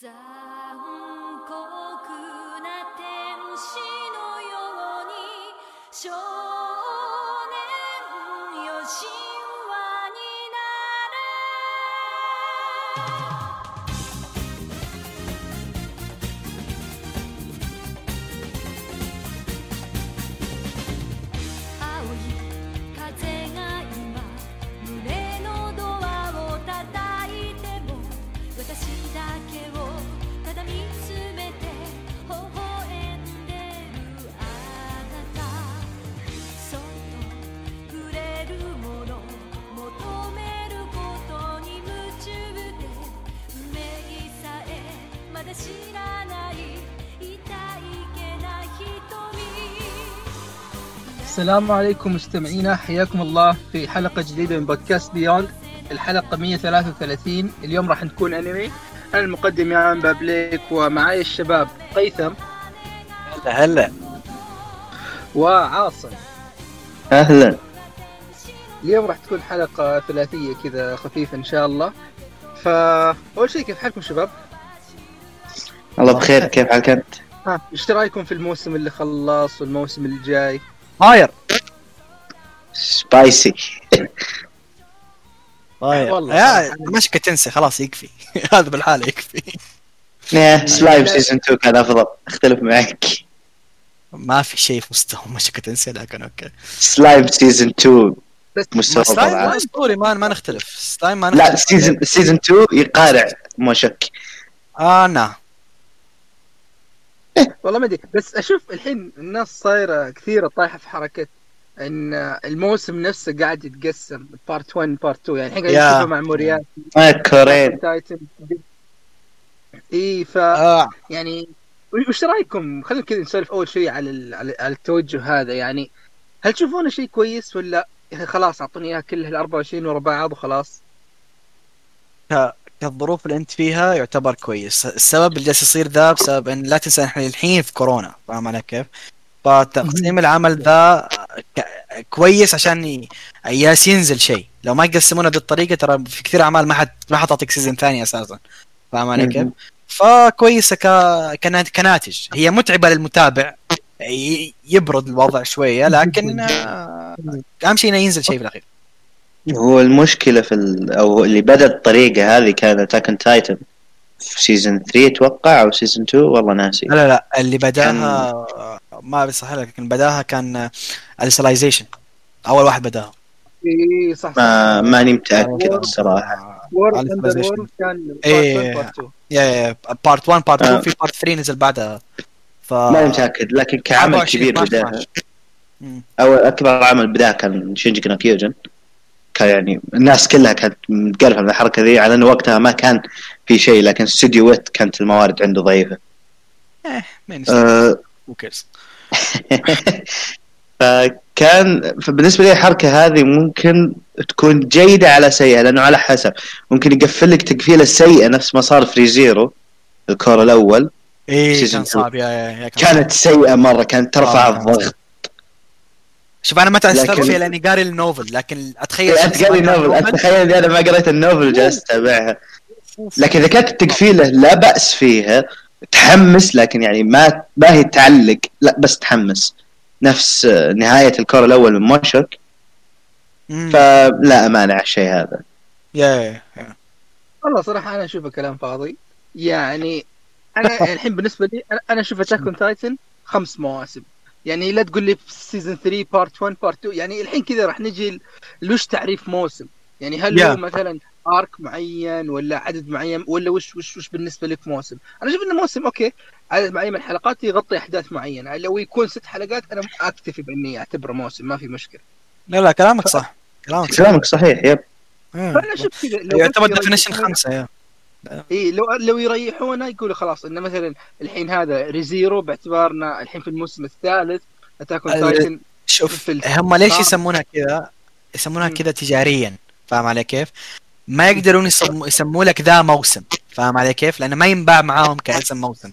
残酷な天使のように少年よし السلام عليكم مستمعينا حياكم الله في حلقة جديدة من بودكاست بيوند. الحلقة 133 اليوم راح نكون أنمي. أنا المقدم يا عم بابليك ومعاي الشباب قيثم. هلا هلا. وعاصم. أهلا. اليوم راح تكون حلقة ثلاثية كذا خفيفة إن شاء الله. فأول شيء كيف حالكم شباب؟ الله بخير كيف حالك أنت؟ ها إيش رأيكم في الموسم اللي خلص والموسم اللي جاي؟ طاير سبايسي طاير والله. مشكة تنسى خلاص يكفي. هذا بالحالة يكفي. يا سلايم سيزون 2 كان أفضل. أختلف معك. ما في شيء في مستوى مشكة تنسى لكن أوكي. سلايم سيزون 2 بس مستوى سلايم أسطوري ما ما نختلف. سلايم ما لا نختلف. سيزون سيزون 2 يقارع Mushoku آه والله ما أدري. بس أشوف الحين الناس صايرة كثيرة طايحة في حركة إن الموسم نفسه قاعد يتقسم. part 1 part 2 يعني الحين قاعد. نشوفه مع Moriarty. مع Attack on Titan إي ف آه. يعني وش رأيكم؟ خلينا كذا نسولف أول شيء على ال- على التوجه هذا. يعني هل تشوفونه شيء كويس ولا خلاص أعطوني إياها كلها ال 24 ورا بعض وخلاص؟ كالظروف اللي أنت فيها يعتبر كويس. السبب اللي جالس يصير ذا بسبب إن لا تنسى إحنا الحين في كورونا فاهم علي كيف؟ فتقسيم العمل ذا كويس عشان ياس ينزل شيء. لو ما يقسمونه بالطريقة ترى في كثير أعمال ما حد ما حتعطيك season ثاني أساسا. فاهم علي كيف؟ فكويسة ك... كنا- كناتج. هي متعبة للمتابع يبرد الوضع شوية لكن أهم شيء إنه ينزل شيء في الأخير. هو المشكلة في ال... أو اللي بدا الطريقة هذه كان اتاك تايتن في سيزون 3 أتوقع أو سيزون 2 والله ناسي لا لا لا اللي بدأها ما بصح لك لكن بدأها كان اليسلايزيشن أول واحد بدأها اي صح ما ماني متأكد الصراحة وورد اندر Alicization. وورد كان بارت إيه. 1 بارت 2 يا يا بارت 1 بارت 2 آه. في بارت 3 نزل بعدها ف ماني متأكد لكن كعمل 24 كبير 12. بداها. أو أكبر عمل بداه كان Shingeki no Kyojin كان يعني الناس كلها كانت متقرفه من الحركة ذي على انه وقتها ما كان في شيء لكن استوديو Wit كانت الموارد عنده ضعيفة. مين أه؟ فكان فبالنسبة لي الحركة هذه ممكن تكون جيدة ولا سيئة لأنه على حسب. ممكن يقفل لك تقفيلة السيئه نفس ما صار في Zero ال cour الأول. إيه كان 2. صعب يا yeah yeah كان كانت سيئة مرة كانت ترفع آه. الضغط. شوف أنا ما لكن- فيها لأني قاري ال novel لكن أتخيل انت شخص قاري ما قرأ novel أتخيل إني أنا ما قريت ال novel جالس اتابعها. لكن إذا كانت التقفيله لا بأس فيها. تحمس لكن يعني ما ما هي تعلق لا بس تحمس. نفس آه، نهاية ال cour الأول من Mushoku. فلا مانع الشيء هذا. yeah. والله صراحة أنا أشوفه كلام فاضي. يعني أنا الحين بالنسبة لي أنا- أنا أشوف Attack on Titan خمس مواسم. يعني لا تقول لي في season 3 part 1 part 2 يعني الحين كذا راح نجي لوش تعريف موسم؟ يعني هل Yeah. هو مثلا arc معين ولا عدد معين ولا وش وش وش بالنسبة لك موسم؟ أنا أشوف إنه موسم okay. عدد معين من الحلقات يغطي أحداث معينة. لو يكون ست حلقات أنا أكتفي بإني أعتبره موسم ما في مشكلة. لا لا كلامك صح. كلامك صح. كلامك صحيح yep. مم. فأنا أشوف كذا يعتبر definition خمسة yeah. اي لو لو يريحونا يقولوا خلاص انه مثلا الحين هذا Re:Zero باعتبارنا الحين في الموسم الثالث Attack on ال- Titan شوف هم ليش. يسمونها كذا؟ يسمونها. كذا تجاريا فاهم علي كيف؟ ما يقدرون يسموا يسموا لك ذا موسم فاهم علي كيف؟ لأنه ما ينباع معاهم كاسم موسم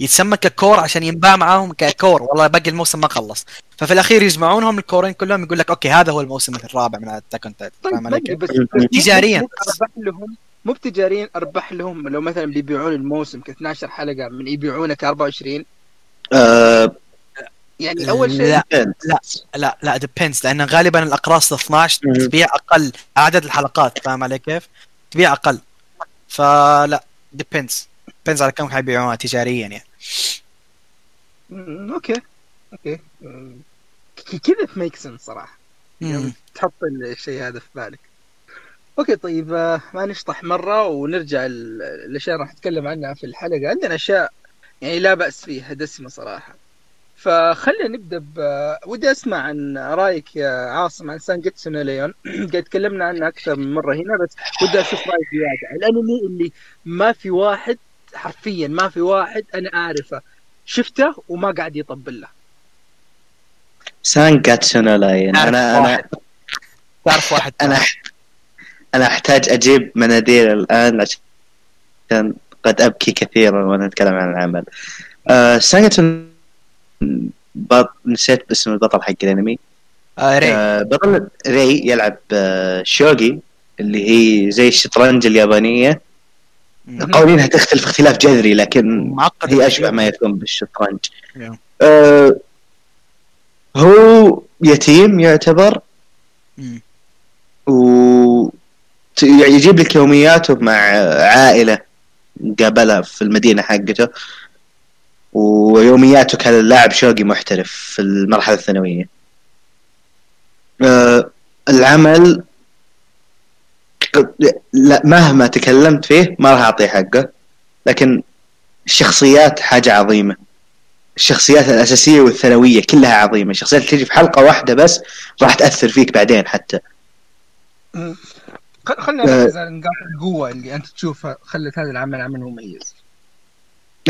يتسمى ك cour عشان ينباع معاهم ك cour والله باقي الموسم ما خلص ففي الأخير يجمعونهم الكورين كلهم يقول لك okay هذا هو الموسم الرابع من Attack on Titan طيب فاهم علي ادري كيف؟ تجارياً. لهم مو بتجاريا اربح لهم؟ لو مثلا بيبيعون الموسم ك 12 حلقة من يبيعونه ك 24 آه يعني أول شيء لا لا لا depends لأن غالبا الأقراص ال 12 مم. تبيع أقل. عدد الحلقات فاهم علي كيف؟ تبيع أقل. فلا depends depends على كم حيبيعوها تجاريا يعني. okay. okay. كذا make sense صراحة. مم. تحط الشيء هذا في بالك. okay طيب آه، ما نشطح مرة ونرجع ال- الاشياء اللي راح نتكلم عنها في الحلقة. عندنا أشياء يعني لا بأس فيها دسمة صراحة. فخلينا نبدأ ب ودي أسمع عن رأيك يا عاصم عن Sangatsu no Lion قد تكلمنا عنه أكثر من مرة هنا بس ودي أشوف رأيك زيادة. الانمي اللي ما في واحد حرفيا ما في واحد أنا أعرفه شفته وما قاعد يطبل له. سانجاتسو نو لاين تعرف أنا أنا واحد. تعرف واحد. أنا أنا أحتاج أجيب مناديل الآن عشان قد أبكي كثيرا وأنا أتكلم عن العمل. آه بط... نسيت اسم البطل حق الأنمي. آه ري. آه بطل ري يلعب آه شوغي اللي هي زي الشطرنج اليابانية. قوانينها تختلف اختلاف جذري لكن معقد هي أشبه ما يكون بالشطرنج. آه هو يتيم يعتبر. و يجيب لك يومياته مع عائلة قابلها في المدينة حقته ويومياته كان لاعب شوقي محترف في المرحلة الثانوية. آه العمل لا مهما تكلمت فيه ما راح أعطيه حقه لكن الشخصيات حاجة عظيمة. الشخصيات الأساسية والثانوية كلها عظيمة. الشخصيات اللي تجي في حلقة واحدة بس راح تأثر فيك بعدين حتى. خلينا آه. نركز على نقاط القوة اللي أنت تشوفها خلت هذا العمل عمل مميز.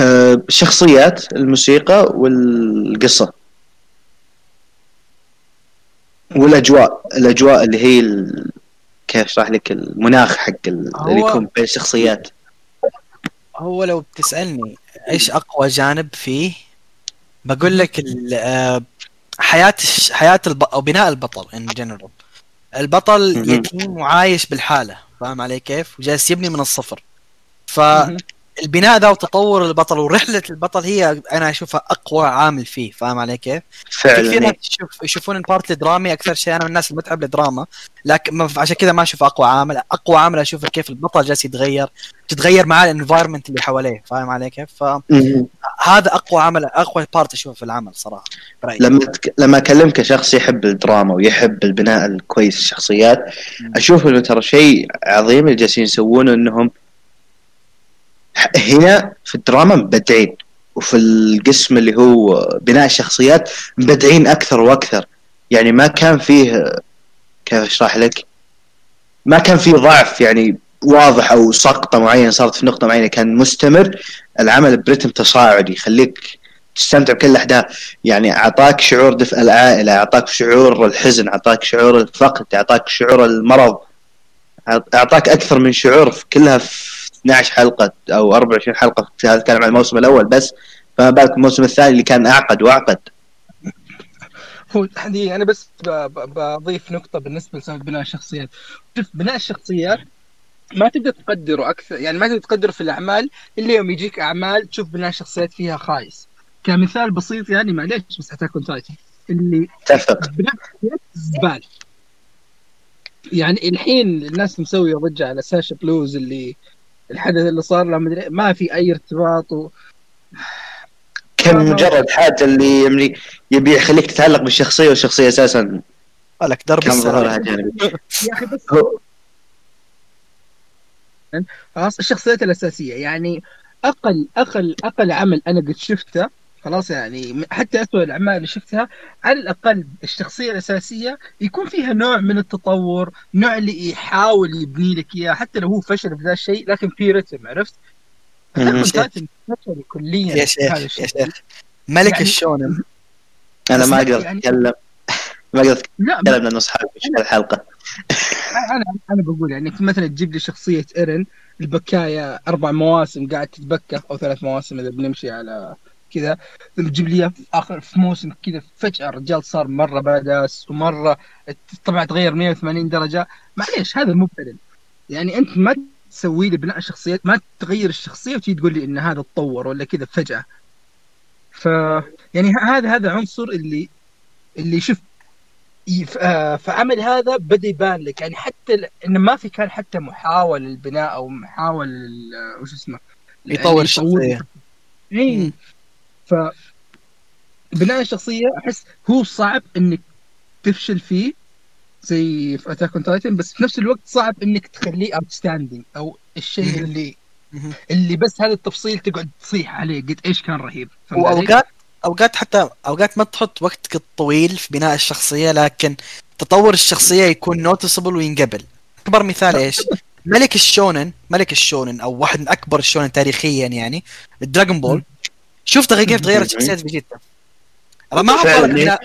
آه، الشخصيات الموسيقى والقصة. والأجواء الأجواء اللي هي ال... كيف أشرح لك المناخ حق ال- اللي هو- يكون بين الشخصيات. هو لو بتسألني إيش أقوى جانب فيه بقول لك ال- آه، حياة حياة الب... أو بناء البطل ان جنرال البطل. يتيم وعايش بالحالة فاهم علي كيف وجالس يبني من الصفر مهم. فالبناء ذا وتطور البطل ورحلة البطل هي أنا أشوفها أقوى عامل فيه فاهم علي كيف في كثير فعلا ناس يشوف يشوفون ال part الدرامي أكثر شيء أنا من الناس اللي بتحب الدراما لكن عشان كذا ما أشوف أقوى عامل أقوى عامل أشوف كيف البطل جالس يتغير تتغير معاه ال environment اللي حواليه فاهم علي كيف فهذا. أقوى عمل أقوى part أشوفه في العمل صراحة برأيي. لما تك... لما أكلمك كشخص يحب الدراما ويحب البناء الكويس الشخصيات. أشوف إنه ترى شيء عظيم اللي جالسين يسوونه إنهم هنا في الدراما مبدعين وفي القسم اللي هو بناء الشخصيات مبدعين أكثر وأكثر. يعني ما كان فيه كيف أشرح لك؟ ما كان فيه ضعف يعني واضح أو سقطة معينة صارت في نقطة معينة. كان مستمر العمل برتم تصاعدي يخليك تستمتع بكل الاحداث يعني أعطاك شعور دفء العائلة أعطاك شعور الحزن أعطاك شعور الفقد أعطاك شعور المرض أعطاك أكثر من شعور كلها في 12 حلقة أو 24 حلقة هذا الكلام عن الموسم الأول بس فما بالك الموسم الثاني اللي كان أعقد وأعقد. هو دقيقة أنا بس بضيف نقطة بالنسبة لسالفة بناء الشخصيات. شوف بناء الشخصيات ما تقدر تقدره أكثر يعني ما تقدر تقدره في الأعمال إلا يوم يجيك أعمال تشوف بناء الشخصيات فيها خايس. كمثال بسيط يعني معليش بس Attack on Titan اللي اتفق بناء الشخصيات زبالة. يعني الحين الناس مسوية ضجة على ساشا بلوز اللي الحدث اللي صار له مدري ما في أي ارتباط و... كان مجرد حاجة اللي يعني يبي يخليك تتعلق بالشخصية والشخصية أساسا. لك درب كان جانبي؟ يا أخي بس خلاص الشخصيات الأساسية. يعني أقل أقل أقل عمل أنا قد شفته خلاص يعني حتى أسوأ الأعمال اللي شفتها على الأقل الشخصية الأساسية يكون فيها نوع من التطور نوع اللي يحاول يبني لك إياه حتى لو هو فشل في ذا الشيء لكن في رتم عرفت؟ فشل كليا يا شيخ يا شيخ. ملك يعني- الشونن. أنا ما بس أقدر يعني- أتكلم. ما أقدر لا اتكلم لأنه اصحابي في الحلقة أنا أنا بقول يعني مثلا تجيب لي شخصية إيرن البكاية أربع مواسم قاعد تتبكى أو ثلاث مواسم إذا بنمشي على كذا ثم تجيب لي في آخر في موسم كذا فجأة الرجال صار مرة باداس ومرة طبعا تغير 180 درجة. معليش هذا مو فيلم يعني أنت ما تسوي لي بناء الشخصيات ما تغير الشخصية وتجي تقول لي إن هذا تطور ولا كذا فجأة. ف يعني هذا هذا عنصر اللي اللي شوف ي- ف- آه، فعمل هذا بدأ يبان لك. يعني حتى انه ما في كان حتى محاولة للبناء أو محاولة وش اسمه؟ يطور اللي الشخصية. اي. ف بناء الشخصية أحس هو صعب إنك تفشل فيه زي في Attack on Titan بس في نفس الوقت صعب إنك تخليه outstanding أو الشيء. اللي. اللي بس هذا التفصيل تقعد تصيح عليه قد إيش كان رهيب؟ واوقات أوقات حتى أوقات ما تحط وقتك الطويل في بناء الشخصية لكن تطور الشخصية يكون noticeable وينقبل أكبر مثال إيش ملك الشونن ملك الشونن أو واحد من أكبر الشونن تاريخيا يعني الدراغون بول شوف تغير كيف تغيرت شخصيات فيجيتا ما حط لك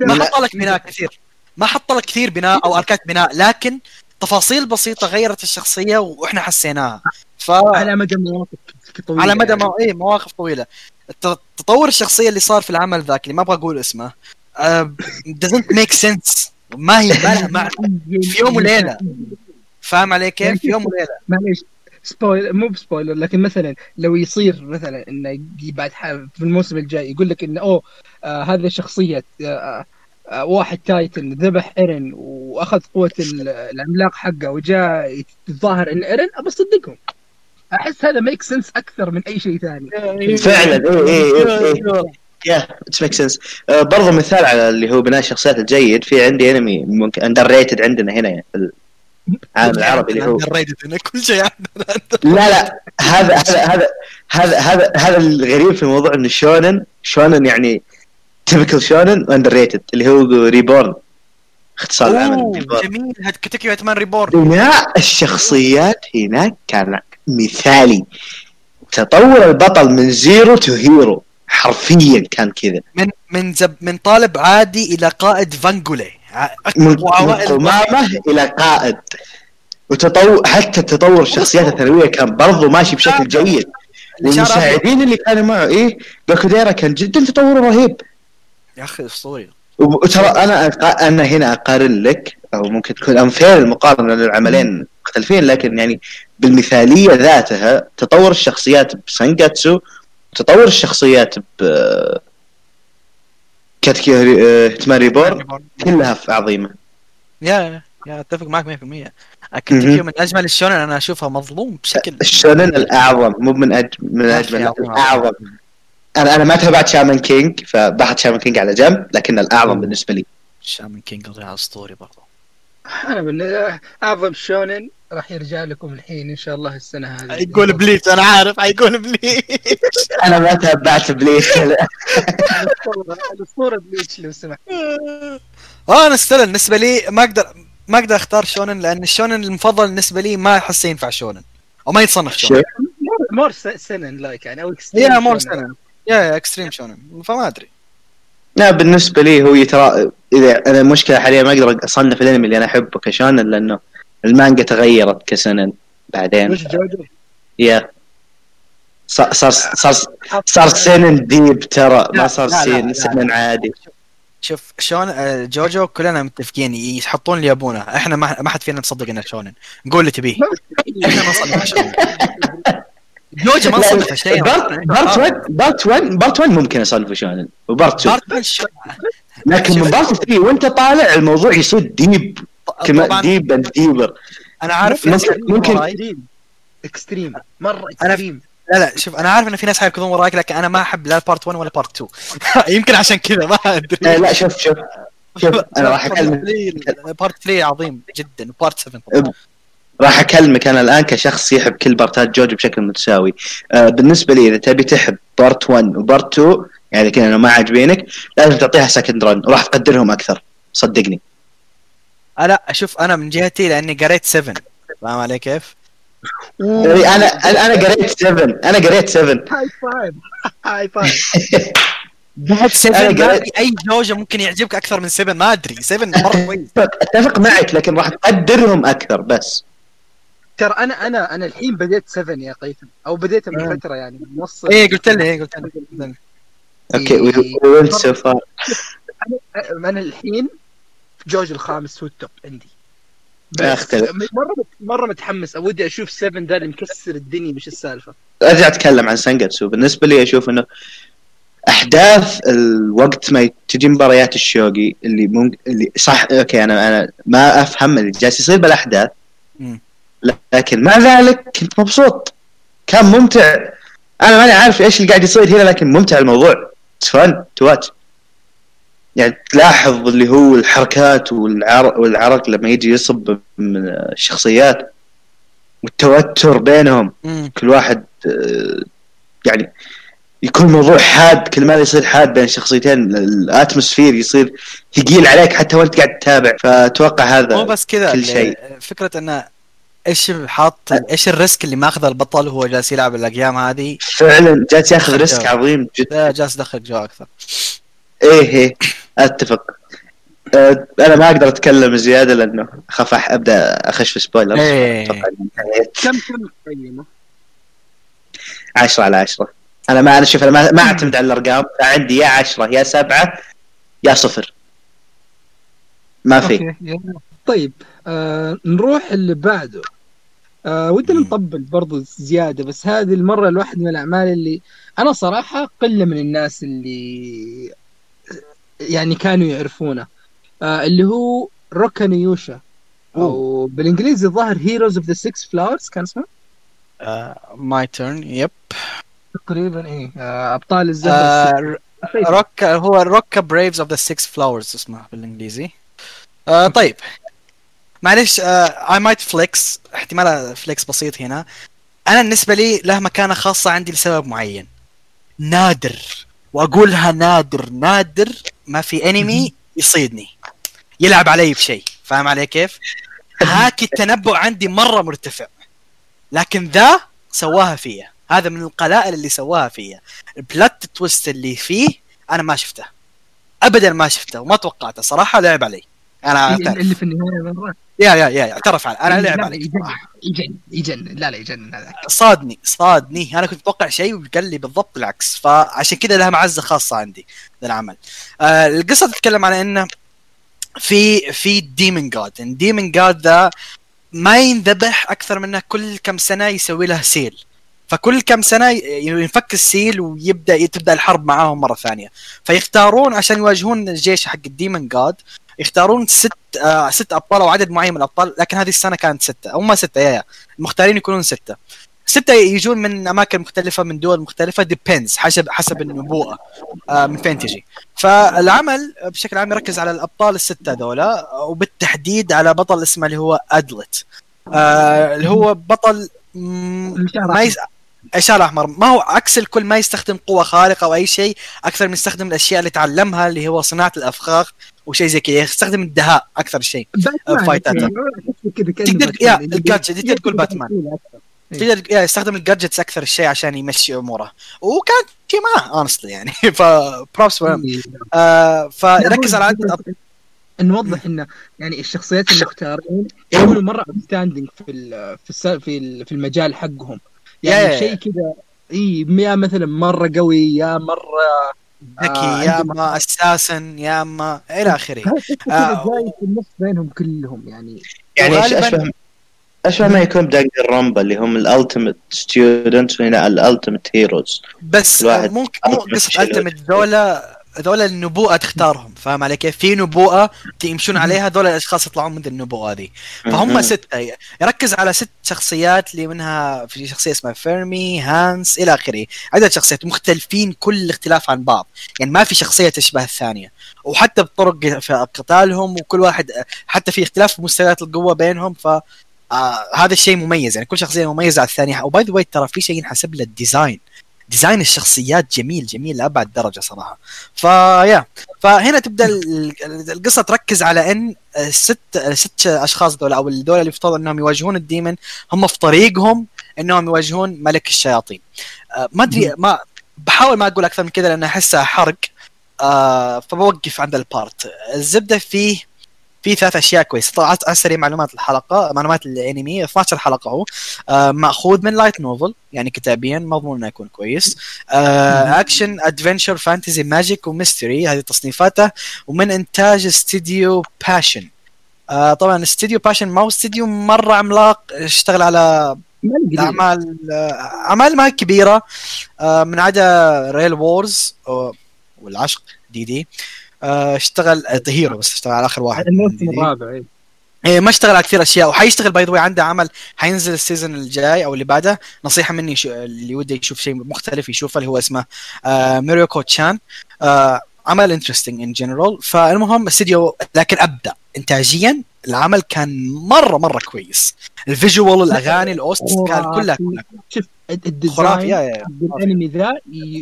ما حط لك بناء كثير. ما حط لك كثير بناء أو أركات بناء لكن تفاصيل بسيطة غيرت الشخصية وإحنا حسيناها. ف على مدى مواقف طويلة. على مدى يعني. مو... إيه مواقف طويلة. تطور الشخصية اللي صار في العمل ذاك اللي ما أبغى أقول اسمه uh, doesn't make sense. ما هي ما لها معنى. في يوم وليلة. فاهم علي كيف؟ في يوم وليلة. معليش. spoiler مو ب spoiler لكن مثلا لو يصير مثلا إنه يجي بعد في الموسم الجاي يقول لك إنه أوه آه هذه شخصيه آه آه واحد titan ذبح إيرن وأخذ قوة ال- العملاق حقه وجاء يتظاهر إن إيرن أبي أصدقهم. أحس هذا make sense أكثر من أي شيء ثاني. فعلا اي اي اي yeah it's make sense برضو مثال على اللي هو بناء الشخصيات الجيد في عندي انمي ممكن underrated عندنا هنا يعني في العالم العربي اللي هو كل شيء لا لا هذا هذا هذا هذا هذا هذا الغريب في الموضوع إنه شونن شونن يعني typical شونن و underrated اللي هو Reborn اختصار العمل جميل. هاد Katekyo Hitman Reborn بناء الشخصيات هناك كان مثالي. تطور البطل من zero to hero حرفيا كان كذا. من من زب من طالب عادي إلى قائد فونجولي. من قمامه إلى قائد. وتطور حتى تطور الشخصيات الثانوية كان برضو ماشي بشكل جيد؟ والمساعدين اللي كانوا معه إيه؟ باكوديرا كان جدا تطوره رهيب. يا أخي أسطوري. وترى أنا أق- أنا هنا أقارن لك أو ممكن تكون انفير المقارنة لأن العملين مختلفين لكن يعني بالمثالية ذاتها تطور الشخصيات بسانجاتسو تطور الشخصيات ب Katekyo Hitman Reborn كلها في عظيمة. yeah yeah أتفق معك 100% Katekyo من أجمل الشونن أنا أشوفها مظلوم بشكل الشونن الأعظم مو من أج... من أجمل. الأعظم. أنا أنا ما تابعت Shaman King فبحط Shaman King على جنب لكن الأعظم بالنسبة لي. Shaman King اسطوري برضه أنا من أعظم شونن راح يرجع لكم الحين إن شاء الله السنة هذه. يقول Bleach أنا عارف حيقول Bleach أنا ما تابعت Bleach الأسطورة Bleach لو سمحت. آه أنا still بالنسبة لي ما أقدر ما أقدر أختار شونن لأن الشونن المفضل بالنسبة لي ما احسه ينفع شونن أو ما يتصنف شونن. more سنن like يعني أو yeah more شونن. yeah yeah extreme شونن. فما أدري. لا بالنسبة لي هو يترى إذا أنا المشكلة حاليا ما أقدر أصنف الأنمي اللي أنا أحبه كشونن لأنه المانجا تغيرت كسنن بعدين. وش جوجو؟ yeah. صار صار صار صار سنن deep ترى ما صار لا. سنن عادي. شوف شون آه، جوجو كلنا متفقين يحطون اللي يبونه. إحنا ما ما حد فينا نصدق إنه شونن. نقول اللي تبيه. إحنا ما نصدق شونن. جوجو ما نصدق شيء. part part 1 part 1 part 1 ممكن اصنفه شونن. و part 2 part شو- لكن من part 3 وانت طالع الموضوع يصير deep. كما طبعا deep and deeper أنا عارف في ناس ممكن-. extreme مرة أنا- extreme لا لا شوف أنا عارف إن في ناس حيركضون وراك لكن أنا ما أحب لا part 1 ولا part 2 يمكن عشان كذا ما أدري. لا شوف شوف شوف أنا راح أكلمك. part 3 عظيم جدا و part 7 طبعا. راح أكلمك أنا الآن كشخص يحب كل بارتات جوجو بشكل متساوي. آه بالنسبة لي إذا تبي تحب part 1 و part 2 يعني كذا ما عاجبينك لازم تعطيها second run وراح تقدرهم أكثر. صدقني. لا شوف أنا من جهتي لأني قريت 7 فاهم علي كيف؟ يعني أنا أنا قريت 7 أنا قريت 7 high five high five بعد 7 أنا ما قريت- في أي جوجو ممكن يعجبك أكثر من 7 ما أدري. 7 مرة كويس. أتفق معك لكن راح تقدرهم أكثر بس. ترى أنا أنا أنا الحين بديت 7 يا قيثم أو بديت آه. من فترة يعني من نص إيه قلت لي إيه قلت لي. okay وين so far أنا الحين جوجو الخامس هو ال top عندي. اختلف مرة مرة متحمس. ودي أشوف 7 ذا اللي مكسر الدنيا مش السالفة. أرجع أتكلم عن سانجاتسو بالنسبة لي أشوف إنه أحداث الوقت ما تجي مباريات الشوقي اللي ممكن اللي صح okay أنا أنا ما أفهم اللي جالس يصير بالأحداث. لكن مع ذلك كنت مبسوط. كان ممتع. أنا ماني عارف إيش اللي قاعد يصير هنا لكن ممتع الموضوع. fun to watch يعني تلاحظ اللي هو الحركات والعرق, والعرق لما يجي يصب من الشخصيات والتوتر بينهم مم. كل واحد آه، يعني يكون الموضوع حاد كل ما يصير حاد بين الشخصيتين ال atmosphere يصير ثقيل عليك حتى وانت قاعد تتابع فأتوقع هذا مو بس كذا كل شيء. فكرة إنه إيش حاط إيش ال risk اللي ماخذه البطل وهو جالس يلعب الأيام هذه فعلا جالس ياخذ risk. عظيم جدا جالس يدخل جو أكثر إيه إيه أتفق آه، أنا ما أقدر أتكلم زيادة لأنه أخاف أبدأ أخش في spoilers إيه. كم كم تقيمه؟ 10 على 10 أنا ما أنا شوف أنا ما, ما أعتمد على الأرقام عندي يا 10 يا 7 يا صفر ما في. طيب آه نروح اللي بعده آه ودنا. نطبل برضو زيادة بس هذه المرة الواحد من الأعمال اللي أنا صراحة قلة من الناس اللي يعني كانوا يعرفونه. آه اللي هو روكا نو يوشا أو بالإنجليزي الظاهر Heroes of the Six Flowers كان اسمه؟ my turn yep. تقريبا إيه آه أبطال الزهر. آه، الست- روك هو روكا Braves of the Six Flowers اسمه بالإنجليزي. آه طيب. معلش I might flex احتمال flex بسيط هنا. أنا بالنسبة لي له مكانه خاصة عندي لسبب معين. نادر. وأقولها نادر. نادر ما في أنمي يصيدني. يلعب علي بشيء. فاهم علي كيف؟ هاكي التنبؤ عندي مرة مرتفع. لكن ذا سواها فيا. هذا من القلائل اللي سواها فيا. ال plot twist اللي فيه أنا ما شفته. ابدا ما شفته. وما توقعته. صراحة لعب علي. أنا اللي في النهاية yeah yeah yeah اعترف علي أنا لا، لعب لا، علي يجنن يجنن لا لا يجنن هذاك صادني صادني. أنا كنت متوقع شيء وقال لي بالضبط العكس فعشان كذا لها معزة خاصة عندي ذا العمل. آه القصة تتكلم عن إنه في في demon god ال demon god ذا ما ينذبح أكثر منه كل كم سنة يسوي له seal فكل كم سنة ينفك ال seal ويبدأ تبدأ الحرب معاهم مرة ثانية. فيختارون عشان يواجهون الجيش حق ال demon god يختارون ست آه ست أبطال أو عدد معين من الأبطال لكن هذه السنة كانت ستة. أو ما ستة yeah yeah. المختارين يكونون ستة. ستة يجون من أماكن مختلفة من دول مختلفة depends حسب حسب النبوءة آه من فين تجي. فالعمل بشكل عام يركز على الأبطال الستة ذولا وبالتحديد على بطل اسمه اللي هو أدلت. آه اللي هو بطل ما يس... شعر أحمر. ما هو عكس الكل ما يستخدم قوة خارقة أو أي شيء أكثر من يستخدم الأشياء اللي تعلمها اللي هو صناعة الأفخاخ وشيء زي كذا يستخدم الدهاء أكثر شيء fight ات. يعني كأنه تقدر-. yeah، اللي ال gadget، تقدر تقول باتمان. إيه. تقدر yeah يستخدم ال gadgets أكثر شيء عشان يمشي أموره وكان شيء معه honestly يعني ف props. آه فيركز على عدد نوضح إنه يعني الشخصيات المختارين يكونوا مرة standing في ال في في ال- في المجال حقهم يعني شيء كذا اي يا مثلا مرة قوي يا مرة ذكي آه، يا اما أساسا يا اما إلى آخره. آه، في النص بينهم كلهم يعني. يعني اشبه اشبه ما يكون بدانجانرونبا اللي هم ال ultimate students وهنا ال ultimate heroes؟ بس الواحد مو قصة التمت ذولا ذولا النبوءة تختارهم فاهم علي كيف؟ في نبوءة يمشون عليها ذولا الأشخاص يطلعون من النبوءة هذه. فهم. ستة يركز على ست شخصيات اللي منها في شخصية اسمها فيرمي هانس إلى آخره. عدد شخصيات مختلفين كل الاختلاف عن بعض. يعني ما في شخصية تشبه الثانية. وحتى بطرق في قتالهم وكل واحد حتى في اختلاف في مستويات القوة بينهم ف آه هذا الشيء مميز. يعني كل شخصية مميزة عن الثانية. و by the ترى في شيء ينحسب له ال design design الشخصيات جميل جميل لأبعد درجة صراحة. ف yeah فهنا تبدأ ال- ال- القصة تركز على إن الست الست أشخاص دول أو دول اللي يفترض إنهم يواجهون ال demon هم في طريقهم إنهم يواجهون ملك الشياطين. آه، ما أدري ما بحاول ما أقول أكثر من كذا لأن أحسها حرق. آه فبوقف عند ال part. الزبدة فيه في ثلاث أشياء كويسة. طبعا على السريع معلومات الحلقة معلومات الأنمي 12 حلقة هو آه مأخوذ من light novel يعني كتابيا مضمون إنه يكون كويس. آه action adventure fantasy magic و mystery هذه تصنيفاته. ومن إنتاج استديو باشن آه طبعا استديو باشن ما هو استديو مرة عملاق اشتغل على. أعمال آه، أعمال ما كبيرة. من عدا Rail Wars والعشق دي دي. آه اشتغل ذا هيرو بس اشتغل على آخر واحد. الموسم دي. الرابع إيه. إيه ما اشتغل على كثير أشياء. وحيشتغل by the عنده عمل حينزل ال season الجاي أو اللي بعده. نصيحة مني شو اللي وده يشوف شيء مختلف يشوفه اللي هو اسمه آه ميروكو تشان آه عمل interesting in general فالمهم الاستديو لكن ابدا انتاجيا العمل كان مرة مرة كويس. ال visual الأغاني ال OST كان كلها كلها. شوف ال design الأنمي ذا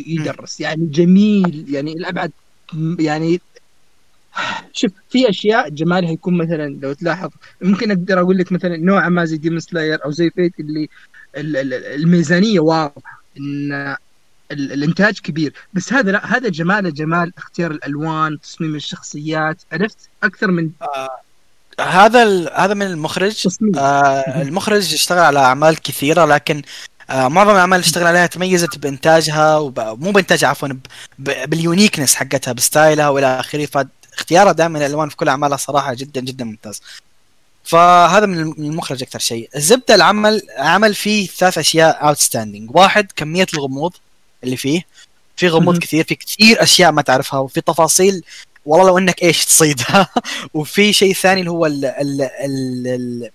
يدرس. يعني جميل. يعني الأبعد يعني شوف في أشياء جمالها يكون مثلا لو تلاحظ ممكن أقدر أقول لك مثلا نوعا ما زي Demon Slayer أو زي Fate اللي ال- ال- الميزانية واضحة إن ال- الإنتاج كبير. بس هذا لا هذا جماله جمال اختيار الألوان تصميم الشخصيات عرفت؟ أكثر من هذا ال- هذا من المخرج. تصميم. آه المخرج اشتغل على أعمال كثيرة لكن آه معظم الأعمال اللي اشتغل عليها تميزت بإنتاجها وب... مو بإنتاجها عفوا ب... ب... بال uniqueness حقتها ب style ها وإلى آخره. فاختيارها دائما الألوان في كل اعمالها صراحة جدا جدا ممتاز. فهذا من الم- من المخرج أكثر شيء. الزبده العمل عمل فيه ثلاث أشياء outstanding واحد كمية الغموض اللي فيه. في غموض. كثير في كثير أشياء ما تعرفها وفي تفاصيل والله لو إنك إيش تصيدها. وفي شيء ثاني اللي هو ال ال ال ال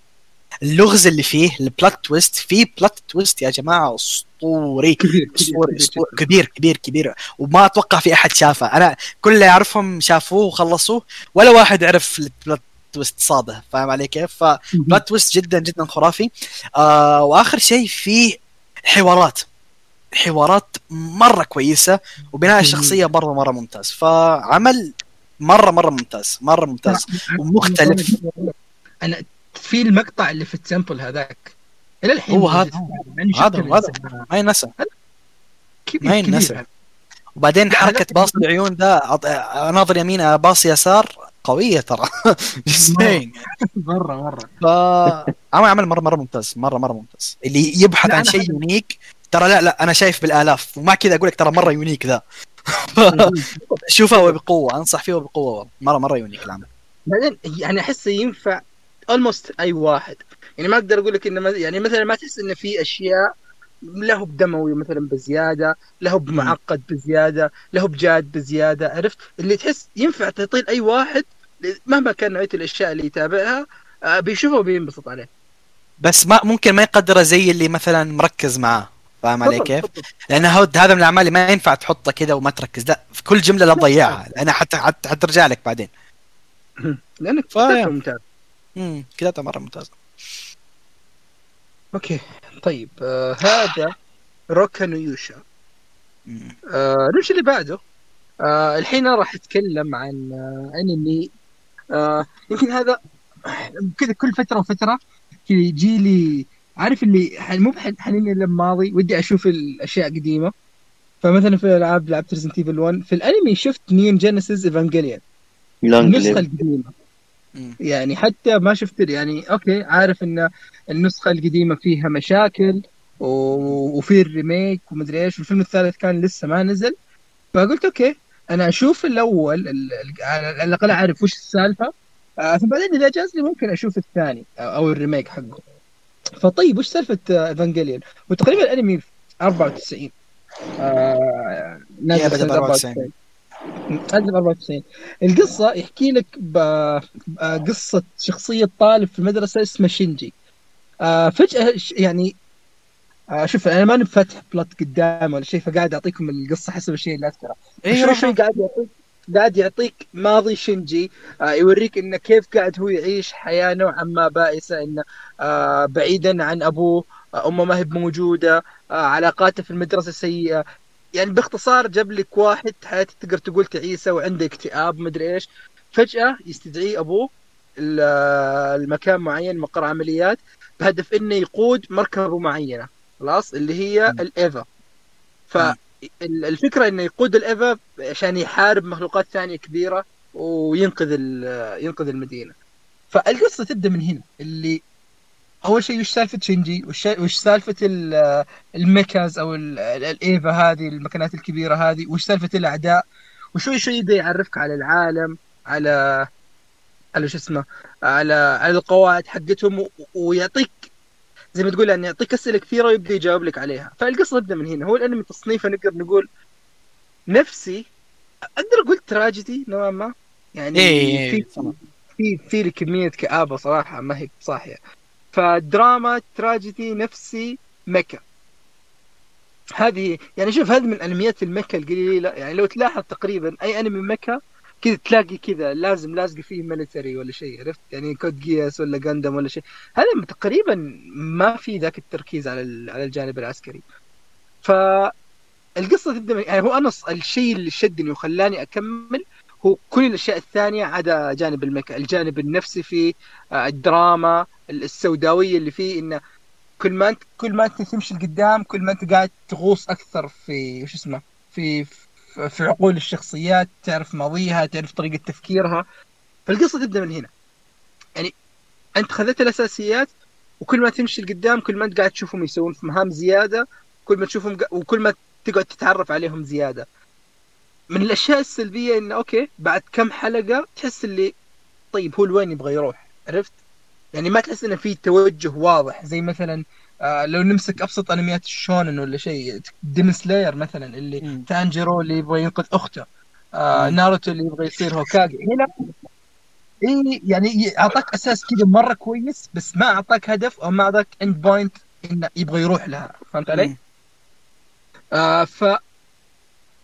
اللغز اللي فيه ال plot twist في plot twist يا جماعة أسطوري كبير أسطوري أسطوري. كبير كبير كبير. وما أتوقع في أحد شافه. أنا كل اللي أعرفهم شافوه وخلصوه ولا واحد عرف البلات تويست صاده فاهم علي كيف؟ فبلات تويست جدا جدا خرافي. آه وآخر شيء فيه حوارات. حوارات مرة كويسة وبناء الشخصيه برضه مرة ممتاز. فعمل مرة مرة ممتاز مرة ممتاز. ومختلف. أنا في المقطع اللي في التمبل هذاك. إلى الحين هو هذا يعني هذا هذا. ما ينسى. ما. ينسى. وبعدين لا. باص العيون ده أناظر يمين باص يسار قوية ترى. مرة. مرة ف عمل مره مرة ممتاز. مره مرة ممتاز. اللي يبحث عن شيء unique ترى لا لا أنا شايف بالآلاف. ومع كذا أقول لك ترى مرة unique ذا. شوفه وبقوة. أنصح فيه وبقوة. مره مرة unique العمل بعدين يعني أحسه ينفع اولموست أي واحد. يعني ما أقدر أقول لك إنه يعني مثلا ما تحس انه في أشياء له بدموي مثلا بزيادة له بمعقد بزيادة له بجاد بزيادة عرفت؟ اللي تحس ينفع تعطيه لأي واحد مهما كان نوعية الأشياء اللي يتابعها آه، بيشوفه وبينبسط عليه. بس ما ممكن ما يقدره زي اللي مثلا مركز معاه. فاهم علي كيف؟ لأن هذا من الأعمال اللي ما ينفع تحطه كذا وما تركز. لا في كل جملة لا تضيعها لأن حتى حترجع لك بعدين. لأنك كتابته ممتاز. امم كذا مره ممتازه أوكي. طيب آه هذا روكا نيوشا. آه نمشي اللي بعده. آه الحين أنا راح أتكلم عن آه أنمي. آه يمكن هذا كذا كل فترة وفترة كذا يجي لي عارف اللي ح- مو حنين إلى الماضي ودي أشوف الأشياء قديمه فمثلا في الالعاب لعبت Resident Evil 1 في الأنمي شفت Neon Genesis Evangelion النسخة القديمة. يعني حتى ما شفت يعني okay عارف إن النسخة القديمة فيها مشاكل وفي ال remake ومدري إيش والفيلم الثالث كان لسه ما نزل. فقلت okay أنا أشوف الأول ال- ال- على الأقل أعرف وش السالفة آه، ثم بعدين إذا جاز لي ممكن أشوف الثاني أو ال remake حقه. فطيب وش سالفة Evangelion وتقريبا الأنمي في 94 آه نازل يا بدأ سنة ب 94. ب 94 القصة يحكي لك ب- قصة شخصية طالب في المدرسة اسمه شينجي. آه فجأة يعني آه شوف أنا ماني بفتح plot قدام ولا شيء فقاعد أعطيكم القصة حسب الشيء اللي أذكره. أيوه شوي شوي قاعد يعطيك قاعد يعطيك ماضي شينجي آه يوريك انه كيف قاعد هو يعيش حياة نوعا ما بائسة انه آه بعيدا عن أبوه آه أمه ما هي موجوده آه علاقاته في المدرسة سيئة يعني باختصار جاب لك واحد حياته تقدر تقول تعيسة وعنده اكتئاب مدري إيش. فجأة يستدعيه أبوه ال- المكان معين مقر عمليات بهدف إنه يقود مركبه معينة. خلاص؟ اللي هي. الإيفا. ف م. ال- الفكرة إنه يقود الإيفا عشان يحارب مخلوقات ثانية كبيرة وينقذ ينقذ المدينة. فالقصة تبدأ من هنا اللي أول شيء وش سالفة شينجي وش وش سالفة ال- ال mechas أو ال- ال- الايفا هذه المكائن الكبيرة هذه وش سالفة الأعداء؟ وشوي شوي يبدا يعرفك على العالم على على شو اسمه على على القواعد حقتهم ويعطيك زي ما تقول يعني يعطيك أسئلة كثيرة ويبدأ يجاوب لك عليها. فالقصة تبدأ من هنا. هو الانمي تصنيفه نقدر نقول نفسي أقدر أقول تراجيدي نوعا ما. يعني إيه، في طبعاً. في في لي كمية كآبة صراحة ما هي صاحيه فدراما تراجيدي نفسي mecha. هذه يعني شوف هذه من أنميات ال mecha القليلة. يعني لو تلاحظ تقريبا أي أنمي mecha كذا تلاقي كذا لازم لازقه فيه military ولا شيء عرفت؟ يعني Code Geass ولا Gundam ولا شيء. هذا تقريبا ما في ذاك التركيز على على الجانب العسكري. فالقصة تبدأ من- يعني هو أنا الشيء اللي شدني وخلاني أكمل هو كل الأشياء الثانية عدا جانب الميكا الجانب النفسي فيه آه، الدراما السوداوية اللي فيه انه كل ما أنت كل ما أنت تمشي لقدام كل ما أنت قاعد تغوص أكثر في شو اسمه في في- عقول الشخصيات تعرف ماضيها تعرف طريقة تفكيرها. فالقصة تبدأ من هنا. يعني أنت خذيت الأساسيات وكل ما تمشي لقدام كل ما أنت قاعد تشوفهم يسوون في مهام زيادة كل ما تشوفهم وكل ما تقعد تتعرف عليهم زيادة. من الأشياء السلبية انه okay بعد كم حلقة تحس اللي طيب هو لوين يبغى يروح عرفت يعني ما تحس إنه في توجه واضح زي مثلا آه لو نمسك أبسط أنميات ال shonen ولا شيء Demon Slayer مثلا اللي مم. تانجيرو اللي يبغى ينقذ أخته آه. ناروتو اللي يبغى يصير هوكاجي هنا اي يعني أعطاك أساس كذا مرة كويس بس ما أعطاك هدف أو ما أعطاك end point إنه يبغى يروح لها فهمت علي؟ آه ف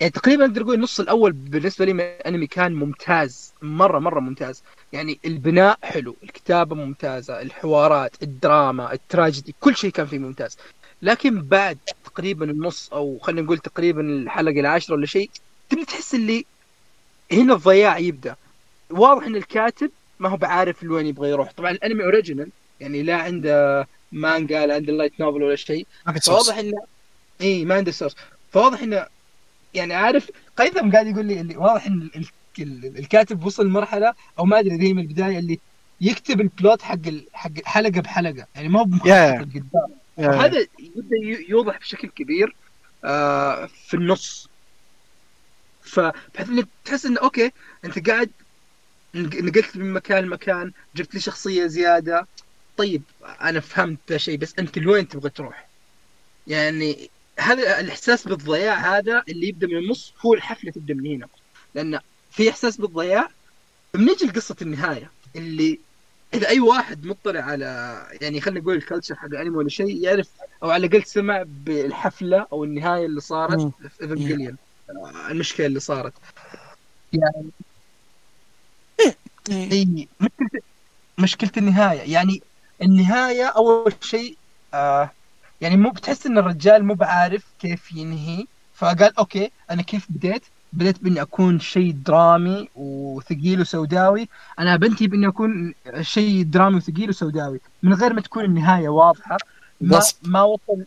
يعني تقريبا أقدر أقول النص الأول بالنسبة لي من الأنمي كان ممتاز مرة مرة ممتاز. يعني البناء حلو الكتابة ممتازة الحوارات الدراما التراجيدي كل شيء كان فيه ممتاز. لكن بعد تقريبا النص أو خلينا نقول تقريبا الحلقة العاشره ولا شيء تبدا تحس اللي هنا الضياع يبدأ. واضح إن الكاتب ما هو بعارف لوين يبغى يروح. طبعا الأنمي original يعني لا عنده مانجا لا عنده light novel ولا شيء. فواضح انه اي ما عنده source فواضح إنه يعني عارف قيثم قاعد يقول لي اللي واضح إن ال- ال- الكاتب وصل مرحله أو ما أدري هي من البداية اللي يكتب ال plot حق حق حلقة بحلقة يعني ما هو بمخطط Yeah. لقدام يا- وهذا يبدأ يوضح بشكل كبير آه في النص فبحيث إنك تحس انه okay أنت قاعد نق- نقلت من مكان لمكان جبت لي شخصية زيادة طيب أنا فهمت ذا شيء بس أنت لوين تبغى تروح؟ يعني هذا الإحساس بالضياع هذا اللي يبدأ من النص هو الحفلة تبدا من هنا لأن في إحساس بالضياع بنجي لقصة النهاية اللي إذا أي واحد مطلع على يعني خلينا نقول ال culture حق الأنمي ولا شيء يعرف أو على الأقل سمع بالحفلة أو النهاية اللي صارت. في Evangelion المشكلة اللي صارت. يعني. هي مشكلة مشكلة النهاية. يعني النهاية أول شيء آه يعني مو بتحس إن الرجال مو بعارف كيف ينهي. فقال okay أنا كيف بديت؟ بديت بإني أكون شيء درامي وثقيل وسوداوي. أنا بنتهي بإني أكون شيء درامي وثقيل وسوداوي. من غير ما تكون النهاية واضحة ما, غصب. ما وصل.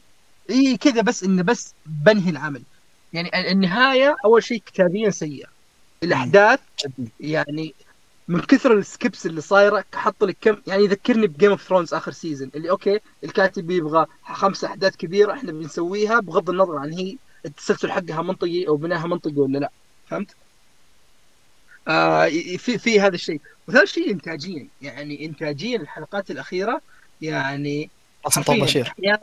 إيه كذا بس إنه بس بنهي العمل. يعني النهاية أول شيء كتابيا سيئة. الأحداث جداً. يعني من كثر ال skips اللي صايرة حط لك كم يعني يذكرني ب Game of Thrones آخر season اللي okay الكاتب يبغى خمس أحداث كبيرة إحنا بنسويها بغض النظر عن هي التسلسل حقها منطقي أو بناها منطقي ولا لا. فهمت؟ آه في في هذا الشيء. وثالث شيء انتاجيا. يعني انتاجيا الحلقات الأخيرة يعني طباشير. يعني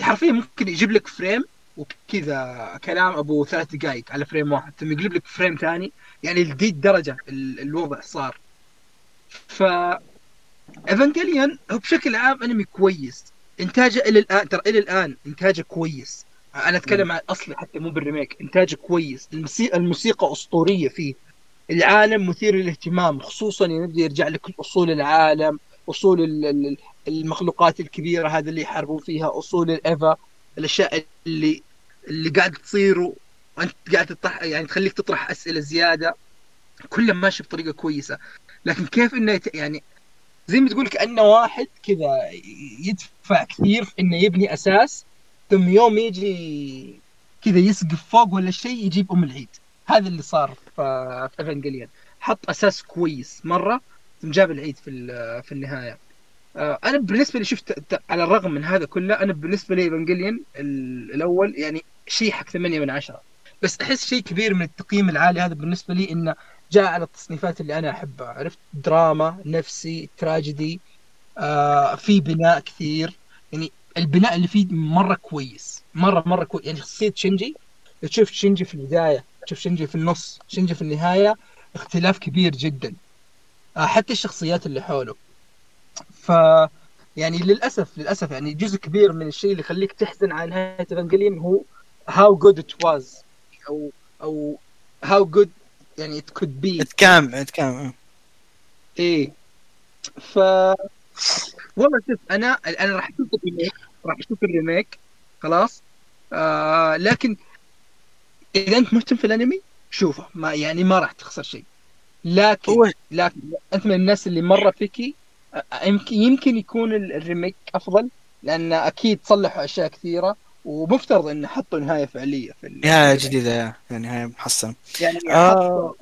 حرفيا ممكن يجيب لك frame وكذا كلام أبو ثلاث دقائق على frame واحد ثم يقلب لك frame ثاني. يعني لذي الدرجة ال- الوضع صار. ف Evangelion هو بشكل عام انمي كويس. إنتاجه إلى الآن ترى إلى الآن إنتاجه كويس. أنا أتكلم عن الاصلي حتى مو بال remake إنتاجه كويس. الموسيقى الموسيقى أسطورية فيه. العالم مثير للاهتمام خصوصا يبدأ يرجع لك أصول العالم أصول ال- ال- المخلوقات الكبيرة هذه اللي يحاربون فيها أصول الايفا الأشياء اللي اللي قاعد تصير وانت قاعد تطرح يعني تخليك تطرح أسئلة زيادة. كلها ماشي بطريقة كويسة. لكن كيف إنه يت... يعني زي ما تقول كانه واحد كذا يدفع كثير في إنه يبني أساس ثم يوم يجي كذا يسقف فوق ولا شيء يجيب أم العيد. هذا اللي صار في Evangelion حط أساس كويس مرة ثم جاب العيد في في النهاية. آه، أنا بالنسبة لي شفت على الرغم من هذا كله أنا بالنسبة لي Evangelion ال- الأول يعني شيء حق 8 من 10 بس أحس شيء كبير من التقييم العالي هذا بالنسبة لي إنه جاء على التصنيفات اللي أنا أحبها. عرفت؟ دراما نفسي تراجيدي آه في بناء كثير. يعني البناء اللي فيه مرة كويس مرة مرة كويس يعني شخصيه شينجي تشوف شينجي في البداية تشوف شينجي في النص شينجي في النهاية اختلاف كبير جدا. آه حتى الشخصيات اللي حوله. ف يعني للأسف للأسف يعني جزء كبير من الشيء اللي يخليك تحزن على نهاية Evangelion هو how good it was أو أو how good يعني it could be outcome outcome إيه. ف والله شوف أنا أنا راح أشوف ال remake راح أشوف ال remake خلاص. آه لكن إذا أنت مهتم في الأنمي شوفه. ما يعني ما راح تخسر شيء. لكن هو لكن أنت من الناس اللي مرة picky آه، يمكن يمكن يكون ال- ال remake أفضل لأن أكيد صلحوا أشياء كثيرة. ومفترض إنه حطوا نهاية فعلية في نهاية جديدة يعني نهاية محسنه يعني آه.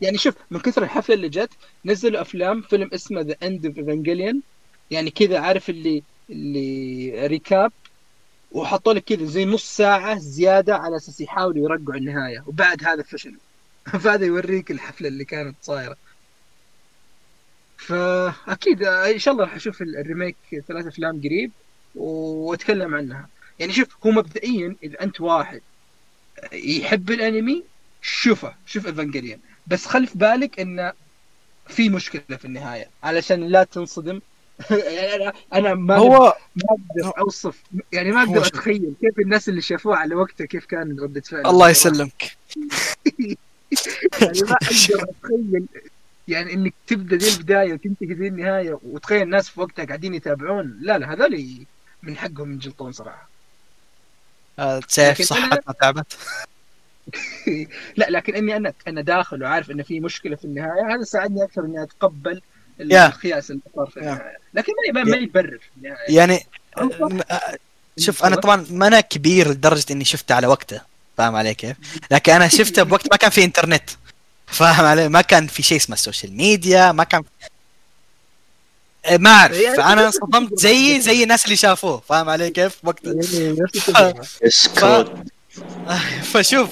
يعني شوف من كثر الحفلة اللي جت نزلوا أفلام فيلم اسمه The End of Evangelion يعني كذا عارف اللي اللي recap وحطوا لك كذا زي نص ساعة زيادة على أساس يحاولوا يرجعوا النهاية. وبعد هذا فشل فهذا يوريك الحفلة اللي كانت صايرة. فاكيد آه، إن شاء الله راح أشوف ال- ال remake ثلاث أفلام قريب وأتكلم عنها. يعني شوف هو مبدئيا إذا أنت واحد يحب الأنمي شوفه شوف ايفانجيليون بس خلي في بالك انه في مشكلة في النهاية علشان لا تنصدم. يعني أنا أنا ما هو ما أقدر أوصف. يعني ما أقدر. أتخيل كيف الناس اللي شافوه على وقته كيف كان ردة فعل الله يسلمك. يعني ما أقدر أتخيل. يعني إنك تبدأ ذي البداية وتنتهي ذي النهاية وتخيل الناس في وقتها قاعدين يتابعون. لا لا هذول من حقهم ينجلطون صراحة. لكن صحتنا تعبت لا لكن إني أنا أنا داخل وعارف إن في مشكلة في النهاية هذا ساعدني أكثر إني أتقبل يا. الخياس اللي صار في. النهاية لكن ما ما يبرر يعني شوف أنا طبعا ما أنا كبير لدرجة إني شفته على وقته فاهم علي كيف؟ لكن أنا شفته بوقت ما كان في إنترنت فاهم علي؟ ما كان في شيء اسمه ال social media ما كان ما أعرف. يعني فأنا انصدمت زي زي الناس اللي شافوه. فاهم علي كيف؟ وقت يعني. scroll فشوف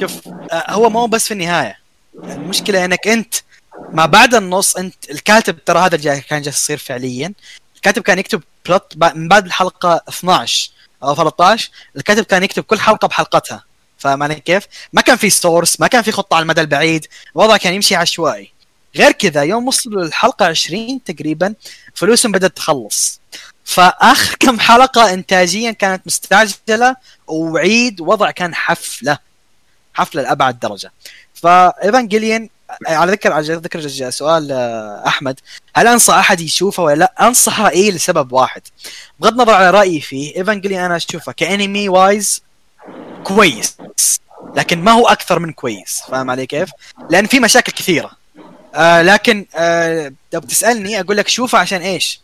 شوف آه، هو مو بس في النهاية. المشكلة إنك أنت ما بعد النص أنت الكاتب ترى هذا جا كان جالس يصير فعليا. الكاتب كان يكتب plot من بعد الحلقة 12 أو 13 الكاتب كان يكتب كل حلقة بحلقتها. فاهم علي كيف؟ ما كان في source ما كان في خطة على المدى البعيد. الوضع كان يمشي عشوائي. غير كذا يوم وصلوا للحلقة 20 تقريبا فلوسهم بدأت تخلص. فآخر كم حلقة انتاجيا كانت مستعجلة وعيد وضع كان حفلة. حفلة لأبعد درجة. ف Evangelion على ذكر على ذكر سؤال آه، أحمد. هل أنصح أحد يشوفه ولا لا؟ أنصحه إيه لسبب واحد. بغض النظر على رأيي فيه Evangelion أنا أشوفه ك anime wise كويس لكن ما هو أكثر من كويس. فاهم علي كيف؟ لأن في مشاكل كثيرة. آه لكن آه لو بتسالني أقول لك شوفه عشان إيش؟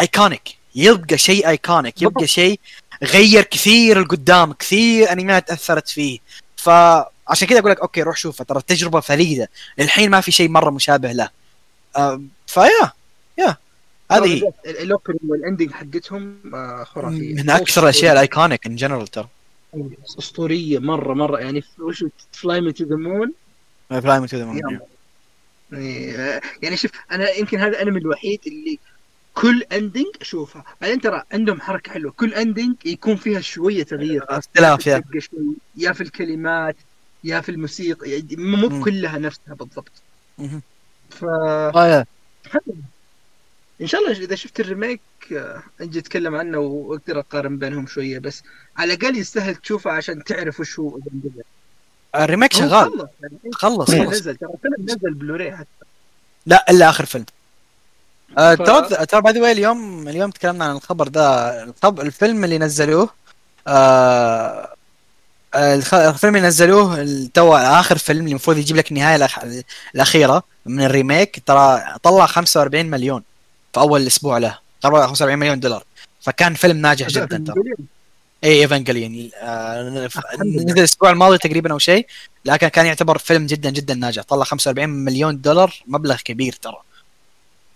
iconic يبقى شيء iconic يبقى شيء غير كثير القدام كثير أنميات أثرت فيه. فعشان كذا أقول لك okay روح شوفه ترى التجربه فريدة. للحين ما في شيء مرة مشابه له. آه فيا يا هذه هي ال opening وال ending حقتهم آه، خرافية. من أكثر الأشياء ال iconic in general ترى. أسطورية مرة مرة. يعني وش Fly Me to the Moon fly to the يلا. يعني يعني شوف أنا يمكن هذا الانمي الوحيد اللي كل ending اشوفها بعدين ترى عندهم حركة حلوة. كل ending يكون فيها شوية تغيير. اختلاف يا يا. في الكلمات يا في الموسيقى. يعني مو. كلها نفسها بالضبط. ف آه، إن شاء الله إذا شفت ال remake آه، أجي أتكلم عنه وأقدر أقارن بينهم شوية. بس على الأقل يستاهل تشوفه عشان تعرف وش هو. ال remake شغال. خلص يعني خلص الفيلم خلص. نزل ترى الفيلم نزل بلوري حتى. لا إلا آخر فيلم. آه، ترى ترى by the way اليوم اليوم تكلمنا عن الخبر ده. الفيلم اللي نزلوه آه آه، الفيلم اللي نزلوه تو آخر فيلم اللي المفروض يجيب لك النهاية الأخ... الأخيرة من ال remake ترى طلع 45 مليون في أول أسبوع له. طلع 45 مليون دولار. فكان فيلم ناجح جدا ترى. اي ايفانجليون آه. نزل الأسبوع الماضي تقريبا أو شيء لكن كان يعتبر فيلم جدا جدا ناجح. طلع 45 مليون دولار مبلغ كبير ترى.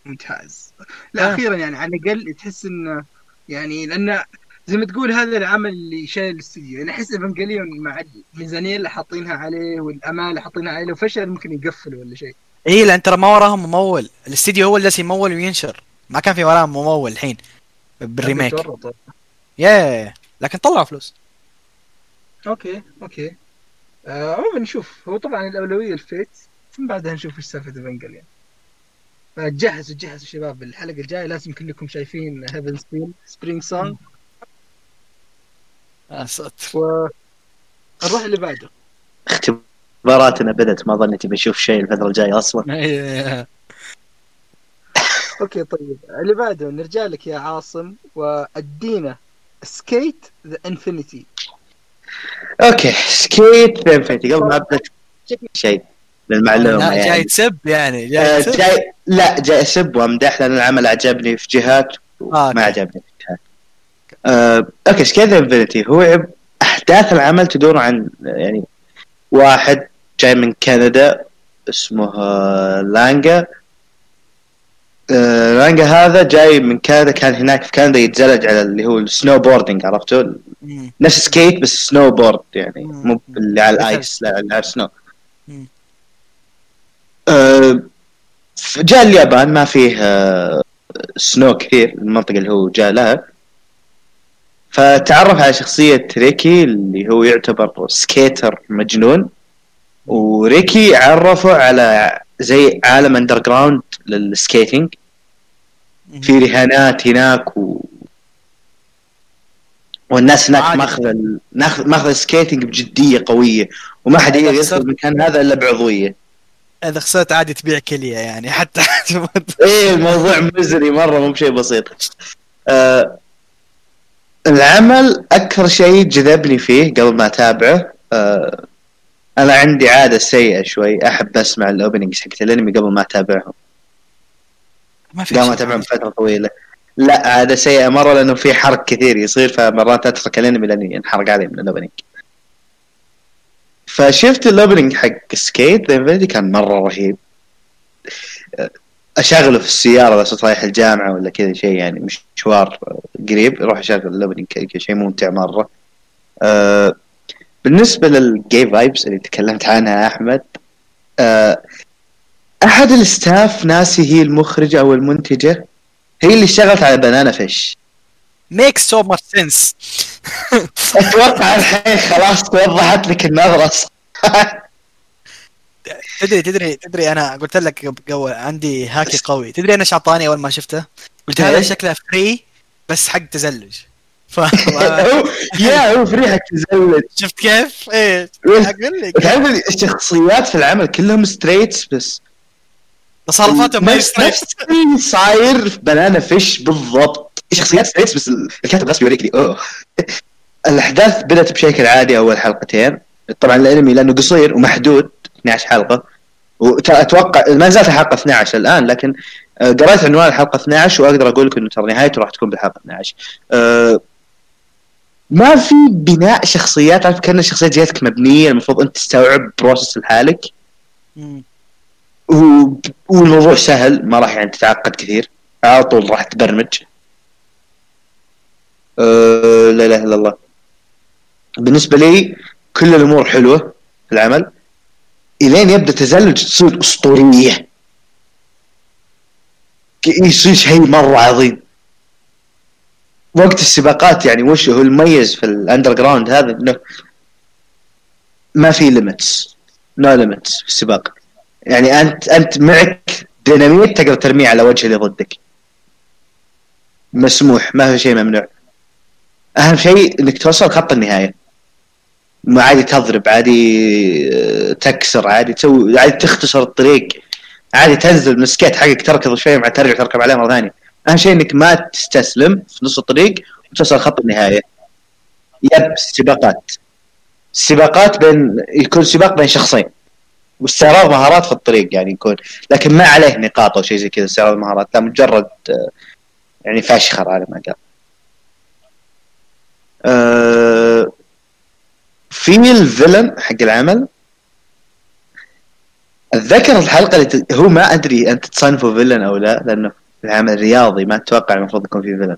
ممتاز. لا آه. أخيرا يعني على الأقل تحس انه يعني لأن زي ما تقول هذا العمل اللي شايل الاستديو. يعني أحس ايفنجليون مع الميزانية اللي حاطينها عليه والامان اللي حاطينها عليه لو فشل ممكن يقفل ولا شيء. اي لأن ترى ما وراهم ممول. الاستديو هو اللي يمول وينشر. ما كان في وراهم ممول الحين بال remake. يا لكن طلعوا فلوس. okay okay. آه، عموما نشوف. هو طبعا الأولوية ال Fate ثم بعدها نشوف إيش سالفة ايفنجليون فجهزوا جهزوا شباب الحلقة الجاية لازم كلكم شايفين Heaven's Feel Spring Song صوت. و نروح اللي بعده. اختباراتنا بدت ما ظنيت بشوف شيء الفترة الجاية أصلا. إيه. okay طيب. اللي بعده نرجع لك يا عاصم وأدينا SK8 the Infinity okay SK8 Infinity قبل ما أبدأ شيء للمعلومة لا، يعني. جاي تسب يعني آه، جاي تسب. جاي لا جاي أسب وامدح لأن العمل عجبني في جهات آه، وما. عجبني في جهات. آه، okay SK8 Infinity هو عب- أحداث العمل تدور عن يعني واحد جاي من كندا اسمه آه، لانجا. آه، لانجا هذا جاي من كندا كان هناك في كندا يتزلج على اللي هو ال snowboarding عرفتوا مم. نفس skate بس snowboard يعني. مو اللي على ال ice لا على ال snow. آه، جاء اليابان ما فيه آه، snow كثير المنطقة اللي هو جاء لها فتعرف على شخصية ريكي اللي هو يعتبر skater مجنون وريكي عرفه على زي عالم underground لل skating في رهانات هناك و... والناس هناك. ماخذ ال... ماخذ ال skating بجدية قوية وما حد يقدر يدخل المكان هذا إلا بعضوية. إذا خسرت عادي تبيع كلية يعني حتى إيه الموضوع مزري مرة مو بشيء بسيط. آه العمل أكثر شيء جذبني فيه قبل ما أتابعه آه أنا عندي عادة سيئة شوي أحب أسمع ال openings حقت الأنمي قبل ما أتابعهم. ما في قبل ما. أتابعهم فترة طويلة. لا عادة سيئة مرة لأنه في حرق كثير يصير فمرات أترك الأنمي لأني ينحرق علي من ال opening فشفت ال opening حق SK8 Infinity كان مرة رهيب. أشغله في السيارة اذا صرت رايح الجامعة ولا كذا شيء يعني مشوار قريب أروح أشغل ال opening شيء ممتع مرة. أه بالنسبة لل gay vibes اللي تكلمت عنها أحمد أه أحد ال staff ناسي هي المخرجة أو المنتجة؟ هي اللي اشتغلت على Banana Fish make so much sense أتوقع الحين خلاص توضحت لك النظرة. تدري تدري تدري أنا قلت لك قبل- عندي هاكي قوي. تدري أنا إيش اعطاني أول ما شفته؟ قلت هذا إيه؟ شكله Free بس حق تزلج. ف هو يا هو في ريحه تزلج شفت كيف؟ إيه. إيه. أقول لك. تعرف الشخصيات في العمل كلهم straights بس. تصرفاتهم ما اللي صاير في Banana Fish بالضبط. شخصيات straights بس الكاتب غصب يوريك لي أوه. الأحداث بدأت بشكل عادي أول حلقتين. طبعا الأنمي لأنه قصير ومحدود 12 حلقة. وأتوقع ما زالت الحلقة 12 الآن لكن آه، قريت عنوان الحلقة 12 وأقدر أقول لك إنه ترى نهايته راح تكون بالحلقة 12 آه، ما في بناء شخصيات عارف كأن الشخصيات جاتك مبنية المفروض أنت تستوعب بروسس لحالك. و... والموضوع سهل ما راح يعني تتعقد كثير. على طول راح تبرمج. أه لا إله إلا الله. بالنسبة لي كل الأمور حلوة في العمل. إلين يبدأ تزلج تصير أسطورية. يصير شيء مرة عظيم. وقت السباقات يعني وش هو المميز في ال underground هذا؟ إنه ما في limits no limits في السباق. يعني أنت أنت معك ديناميت تقدر ترميه على وجه اللي ضدك. مسموح ما في شيء ممنوع. أهم شيء إنك توصل خط النهاية. ما عادي تضرب عادي آه، تكسر عادي تسوي عادي تختصر الطريق. عادي تنزل من السكيت حقك تركض شوي مع ترجع تركب عليه مرة ثانية. أهم شيء إنك ما تستسلم في نص الطريق وتوصل خط النهاية. يب سباقات. سباقات بين يكون سباق بين شخصين. واستعراض مهارات في الطريق يعني يكون لكن ما عليه نقاط أو شيء زي كذا استعراض مهارات لا مجرد آه، يعني فاشخر على ما قال. آه، في الفيلن حق العمل. أتذكر الحلقة اللي. هو ما أدري أنت تصنفه فيلن أو لا لأنه العمل رياضي ما أتوقع المفروض يكون فيه فيلن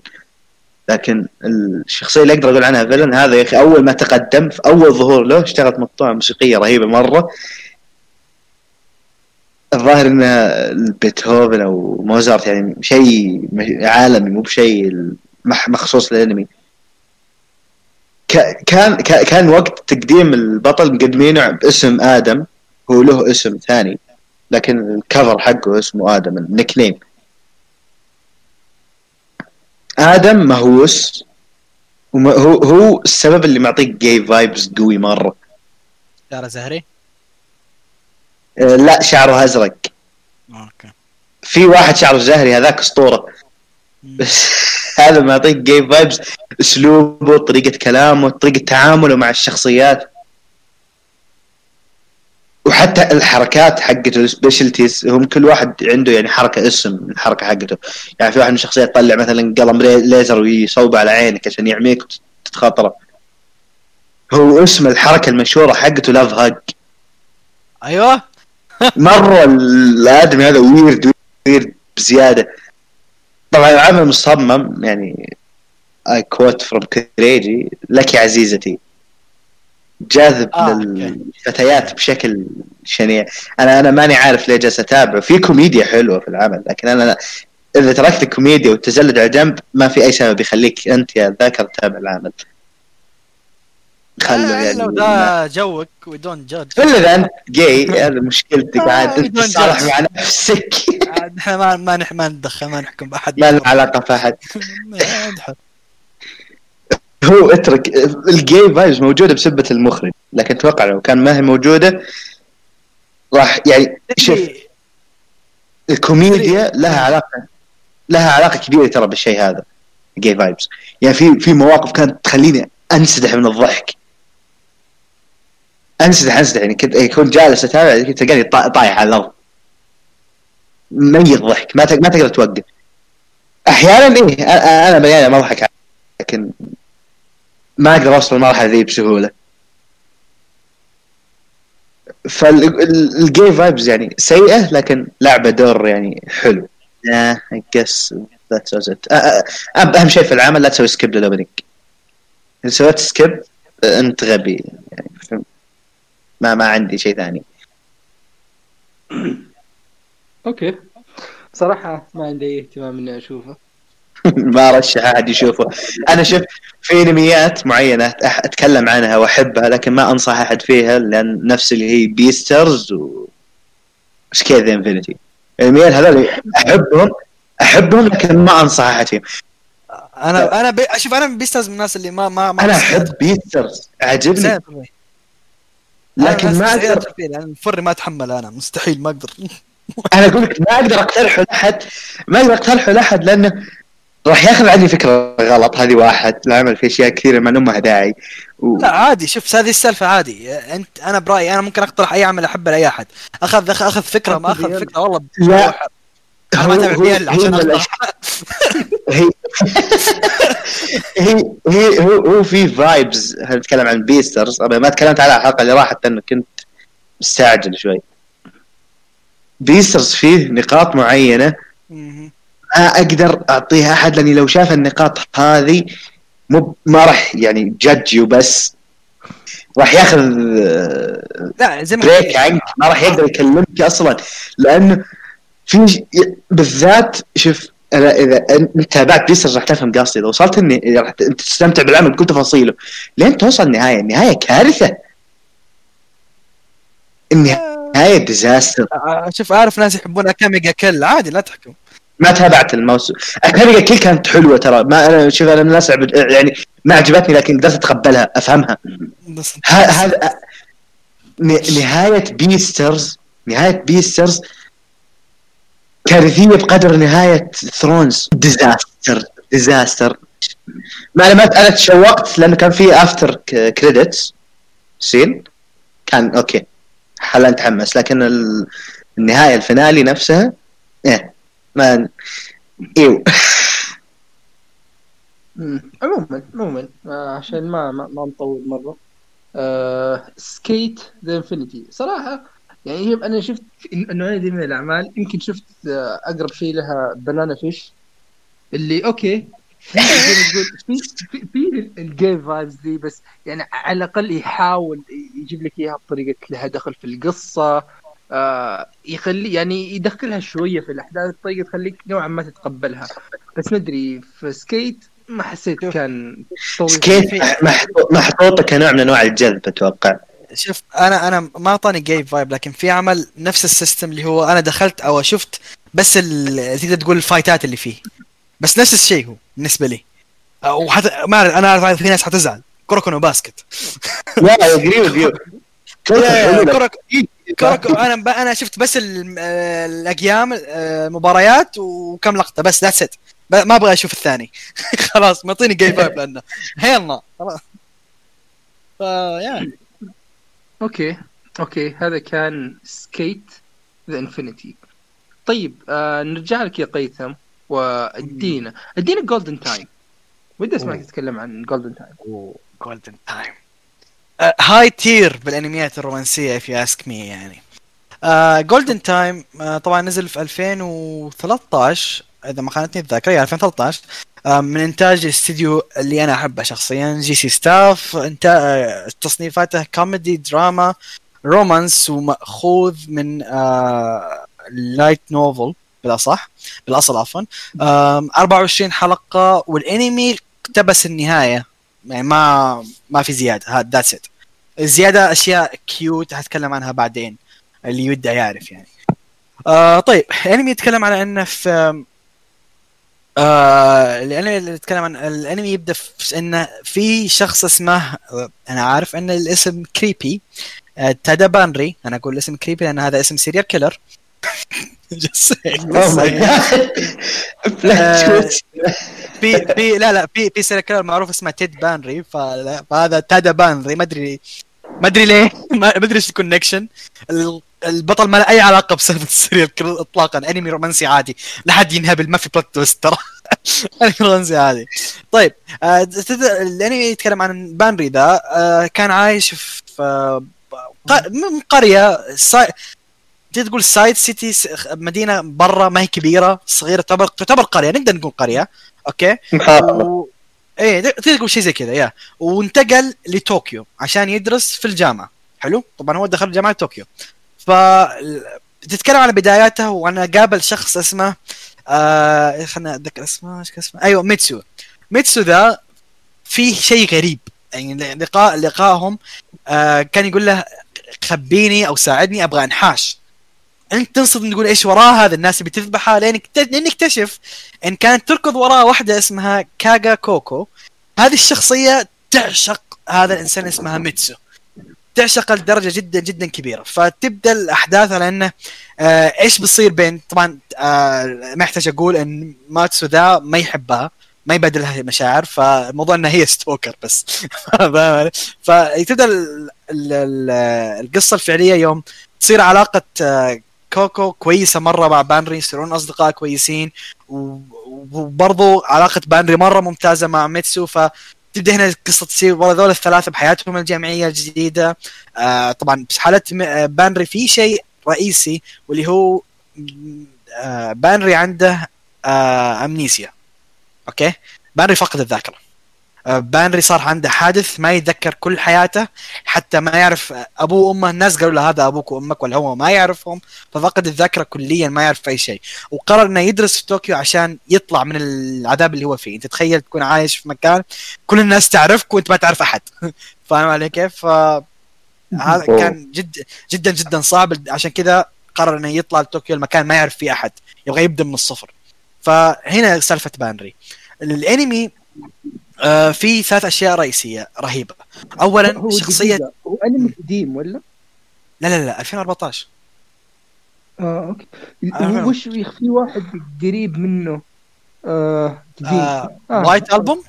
لكن الشخصية اللي أقدر أقول عنها فيلن هذا يا أخي أول ما تقدم في أول ظهور له اشتغلت مقطوعه موسيقية رهيبة مرة. الظاهر إنه بيتهوفن أو موزارت يعني شيء عالمي مو بشيء مخصوص للأنمي. كان كان وقت تقديم البطل مقدمينه باسم آدم هو له اسم ثاني لكن الكفر حقه اسمه آدم النيك نيم. آدم مهووس هو هو السبب اللي معطيك gay vibes قوي مرة. شعر زهري؟ آه، لا شعره أزرق. okay. في واحد شعره زهري هذاك أسطورة. بس هذا معطيك gay vibes أسلوبه طريقة كلامه طريقة تعامله مع الشخصيات. وحتى الحركات حقته ال specialties هم كل واحد عنده يعني حركة اسم الحركة حقته. يعني في واحد من الشخصيات يطلع مثلا قلم لي- ليزر ويصوبه على عينك عشان يعميك وتتخاطره هو اسم الحركة المشهورة حقته لاف هاج أيوه. مرة الآدمي هذا ويرد ويرد بزيادة. طبعا العمل مصمم يعني اي كوت فروم كريجي لك يا عزيزتي جاذب آه، آه للفتيات بشكل شنيع. أنا أنا ماني عارف ليه جالس أتابعه. في كوميديا حلوة في العمل لكن أنا إذا تركت الكوميديا والتزلج على جنب ما في أي سبب يخليك أنت يا ذاكر تتابع العمل. خلوا آه، يعني لو ده joke we don't judge إلا إذا أنت جاي هذا مشكلتك. آه، عاد انت تصالح. مع نفسك. إحنا ما ما ندخل ما نحكم بأحد. ما له علاقة في احد. هو اترك ال gay vibes موجودة بسبة المخرج لكن أتوقع لو كان ما هي موجودة راح يعني شوف الكوميديا لها علاقة لها علاقة كبيرة ترى بالشيء هذا gay vibes يعني في في مواقف كانت تخليني أنسدح من الضحك. أنسدح أنسدح يعني كنت كنت جالس أتابع تلقاني طا- طايح على الأرض. ميت ضحك ما ما تقدر توقف. أحيانا إيه أنا بني آدم أضحك لكن ما أقدر أوصل المرحله ذي بسهولة. فالجيم vibes يعني سيئة لكن لعبة دور يعني حلو. Yeah, I guess that was it. أهم شيء في العمل لا تسوي skip لل opening إذا سويت skip أنت غبي. يعني ما ما عندي شيء ثاني. okay. صراحة ما عندي اهتمام إني أشوفه. ما رشح أحد يشوفه. أنا شوف في انميات معينه أتكلم عنها وأحبها لكن ما أنصح أحد فيها لأن نفس اللي هي Beastars و SK8 Infinity الانميات هذول أحبهم أحبهم لكن ما أنصح أحد فيهم. أنا أنا بي... شوف أنا Beastars من الناس اللي ما ما ما أنا أحب Beastars عجبني زين. لكن ما أقدر يعني ال fur ما أتحمل أنا مستحيل ما أقدر. أنا أقول لك ما أقدر أقترحه لأحد ما أقدر أقترحه لأحد لأنه راح ياخذ عني فكرة غلط هذه واحد العمل في أشياء كثيرة ما لها داعي. و... لا عادي شوف هذه السالفة عادي. أنت أنا برأيي أنا ممكن أقترح أي عمل أحبه لأي أحد. أخذ أخذ فكرة ما أخذ فكرة والله لا. أنا ما أتابع عشان اقترح هي هي هي هو هو في vibes نتكلم عن Beastars ما تكلمت على الحلقة اللي راحت لأنه كنت مستعجل شوي. Beastars فيه نقاط معينة. ما أقدر أعطيها أحد لأني لو شاف النقاط هذه مو ما راح يعني جدجي وبس راح ياخذ آه، لا زي ما بريك. عنك. ما راح يقدر يكلمك أصلا. لأنه في بالذات شوف أنا إذا أنت تابعت بيسرز راح تفهم قصدي. إذا وصلت اني راح أنت تستمتع بالعمل بكل تفاصيله لين توصل النهايه النهاية كارثة. النهاية ديزاستر آه، شوف أعرف ناس يحبون أكاميجا كل عادي لا تحكم. ما تابعت الموسم. Akame ga Kill كانت حلوة ترى. ما أنا شوف أنا من الناس يعني ما عجبتني لكن قدرت أتقبلها أفهمها. هذا نهاية Beastars نهاية Beastars كارثية بقدر نهاية Thrones. disaster disaster. ما أنا ما أنا تشوقت لأنه كان في after credits scene كان okay حلا نتحمس لكن ال- النهاية ال finale نفسها إيه. ما إيو. عموما عموما آه، عشان ما ما, نطول مرة. آه SK8 the Infinity صراحة يعني أنا شفت النوعيه دي من الأعمال يمكن شفت آه أقرب شيء لها Banana Fish اللي okay في الجيم vibes دي بس يعني على الأقل يحاول يجيب لك إياها بطريقة لها دخل في القصة. آه يخلي يعني يدخلها شوية في الأحداث بطريقه تخليك نوعا ما تتقبلها. بس ما أدري في SK8 ما حسيت كان SK8 محطو- محطوطة كنوع من أنواع الجذب أتوقع. شوف أنا أنا ما أعطاني جيم vibe لكن في عمل نفس ال system اللي هو أنا دخلت أو شفت بس ال- تقدر تقول الفايتات اللي فيه. بس نفس الشيء هو بالنسبة لي. وحتى ما أعرف- أنا أعرف في ناس حتزعل. كوروكونو باسكت. لا اجري كوروك كوروكو أنا ب... أنا شفت بس ال- آه، الأقيام آه، المباريات وكم لقطة بس ذاتس ات ما أبغى أشوف الثاني. خلاص معطيني جيم فايب لأنه. هيلنا خلاص فيا أوكي أوكي هذا كان سكيت ذا انفينيتي طيب آه نرجع لك يا قيثم وأدينا. أدينا Golden Time ودي أسمعك. تتكلم عن Golden Time Golden Time high tier بالانميات الرومانسية if you ask me يعني. Golden Time طبعا نزل في 2013 إذا ما خانتني الذاكرة يعني 2013 آه، من إنتاج الاستديو اللي أنا أحبه شخصيا J.C.Staff انت آه، تصنيفاته comedy drama romance ومأخوذ من آه، light novel بالأصح بالأصل عفوا. آم، 24 حلقة والأنمي اقتبس النهاية. يعني ما ما في زيادة. that's it الزياده أشياء cute هتكلم عنها بعدين اللي يودع يعرف يعني. آه طيب الأنمي يتكلم على إنه في آه الأنمي اللي يتكلم عن الأنمي يبدأ في إنه في شخص اسمه آه، أنا عارف إن الاسم creepy آه Tada Banri أنا أقول اسم creepy لأن هذا اسم serial killer. oh my god في في لا لا في في serial killer معروف اسمه Ted Bundy فهذا Tada Banri ما أدري ما أدري ليه ما أدري إيش ال connection ال- البطل ما له أي علاقة بسالفه ال serial killer اطلاقا أنمي رومانسي عادي. لا حد ينهبل ما في plot twist ترى. أنمي رومانسي عادي. طيب آه الأنمي يتكلم عن بانري ذا آه كان عايش في آه، قرية سا... تقدر تقول side city مدينة برا ما هي كبيرة صغيرة تعتبر تعتبر قرية نقدر نقول قرية أوكي؟ محافظه و... إيه تقدر تقول شيء زي كذا yeah. وانتقل لطوكيو عشان يدرس في الجامعة. حلو؟ طبعا هو دخل جامعة طوكيو. ف تتكلم عن بداياته وأنا قابل شخص اسمه آه خلنا أتذكر اسمه إيش اسمه؟ أيوه ميتسو. ميتسو ذا فيه شيء غريب. يعني لقاء لقائهم آه كان يقول له خبيني أو ساعدني أبغى أنحاش. انت تنصدم تقول إيش وراه هذا؟ الناس اللي بتذبحها لين نكتشف إن كانت تركض وراه واحدة اسمها كاغا كوكو. هذه الشخصية تعشق هذا الإنسان اسمها ميتسو. تعشق لدرجة جدا جدا كبيرة. فتبدأ الأحداث على إنه آه إيش بيصير بين طبعا آه ما يحتاج أقول إن ميتسو ذا ما يحبها ما يبادل لها مشاعر فالموضوع انها هي stalker بس؟ فتبدا ال- ال- ال- القصة الفعلية يوم تصير علاقة آه كوكو كويسة مرة مع بانري يصيرون أصدقاء كويسين وبرضو علاقة بانري مرة ممتازة مع ميتسو فتبدأ هنا القصة تصير والله ذول الثلاثة بحياتهم الجامعيه الجديدة. آه طبعا في حالة آه، بانري في شيء رئيسي واللي هو آه بانري عنده آه amnesia. أوكي؟ بانري فقد الذاكرة. بانري صار عنده حادث ما يتذكر كل حياته حتى ما يعرف أبوه وأمه الناس قالوا له هذا أبوك وأمك ولا هو ما يعرفهم ففقد الذاكرة كليا ما يعرف أي شيء وقرر إنه يدرس في طوكيو عشان يطلع من العذاب اللي هو فيه. انت تخيل تكون عايش في مكان كل الناس تعرفك وأنت ما تعرف أحد. فاهم علي كيف؟ هذا. كان جد جدا جدا صعب. عشان كذا قرر إنه يطلع لطوكيو المكان ما يعرف فيه أحد يبغى يبدأ من الصفر. فهنا سالفة بانري. الأنمي آه في ثلاث أشياء رئيسية رهيبة. اولا هو شخصيه هو أنمي قديم ولا؟ لا لا لا 2014 آه أوكي. هو وش في واحد قريب منه آه جديد. آه آه. White Album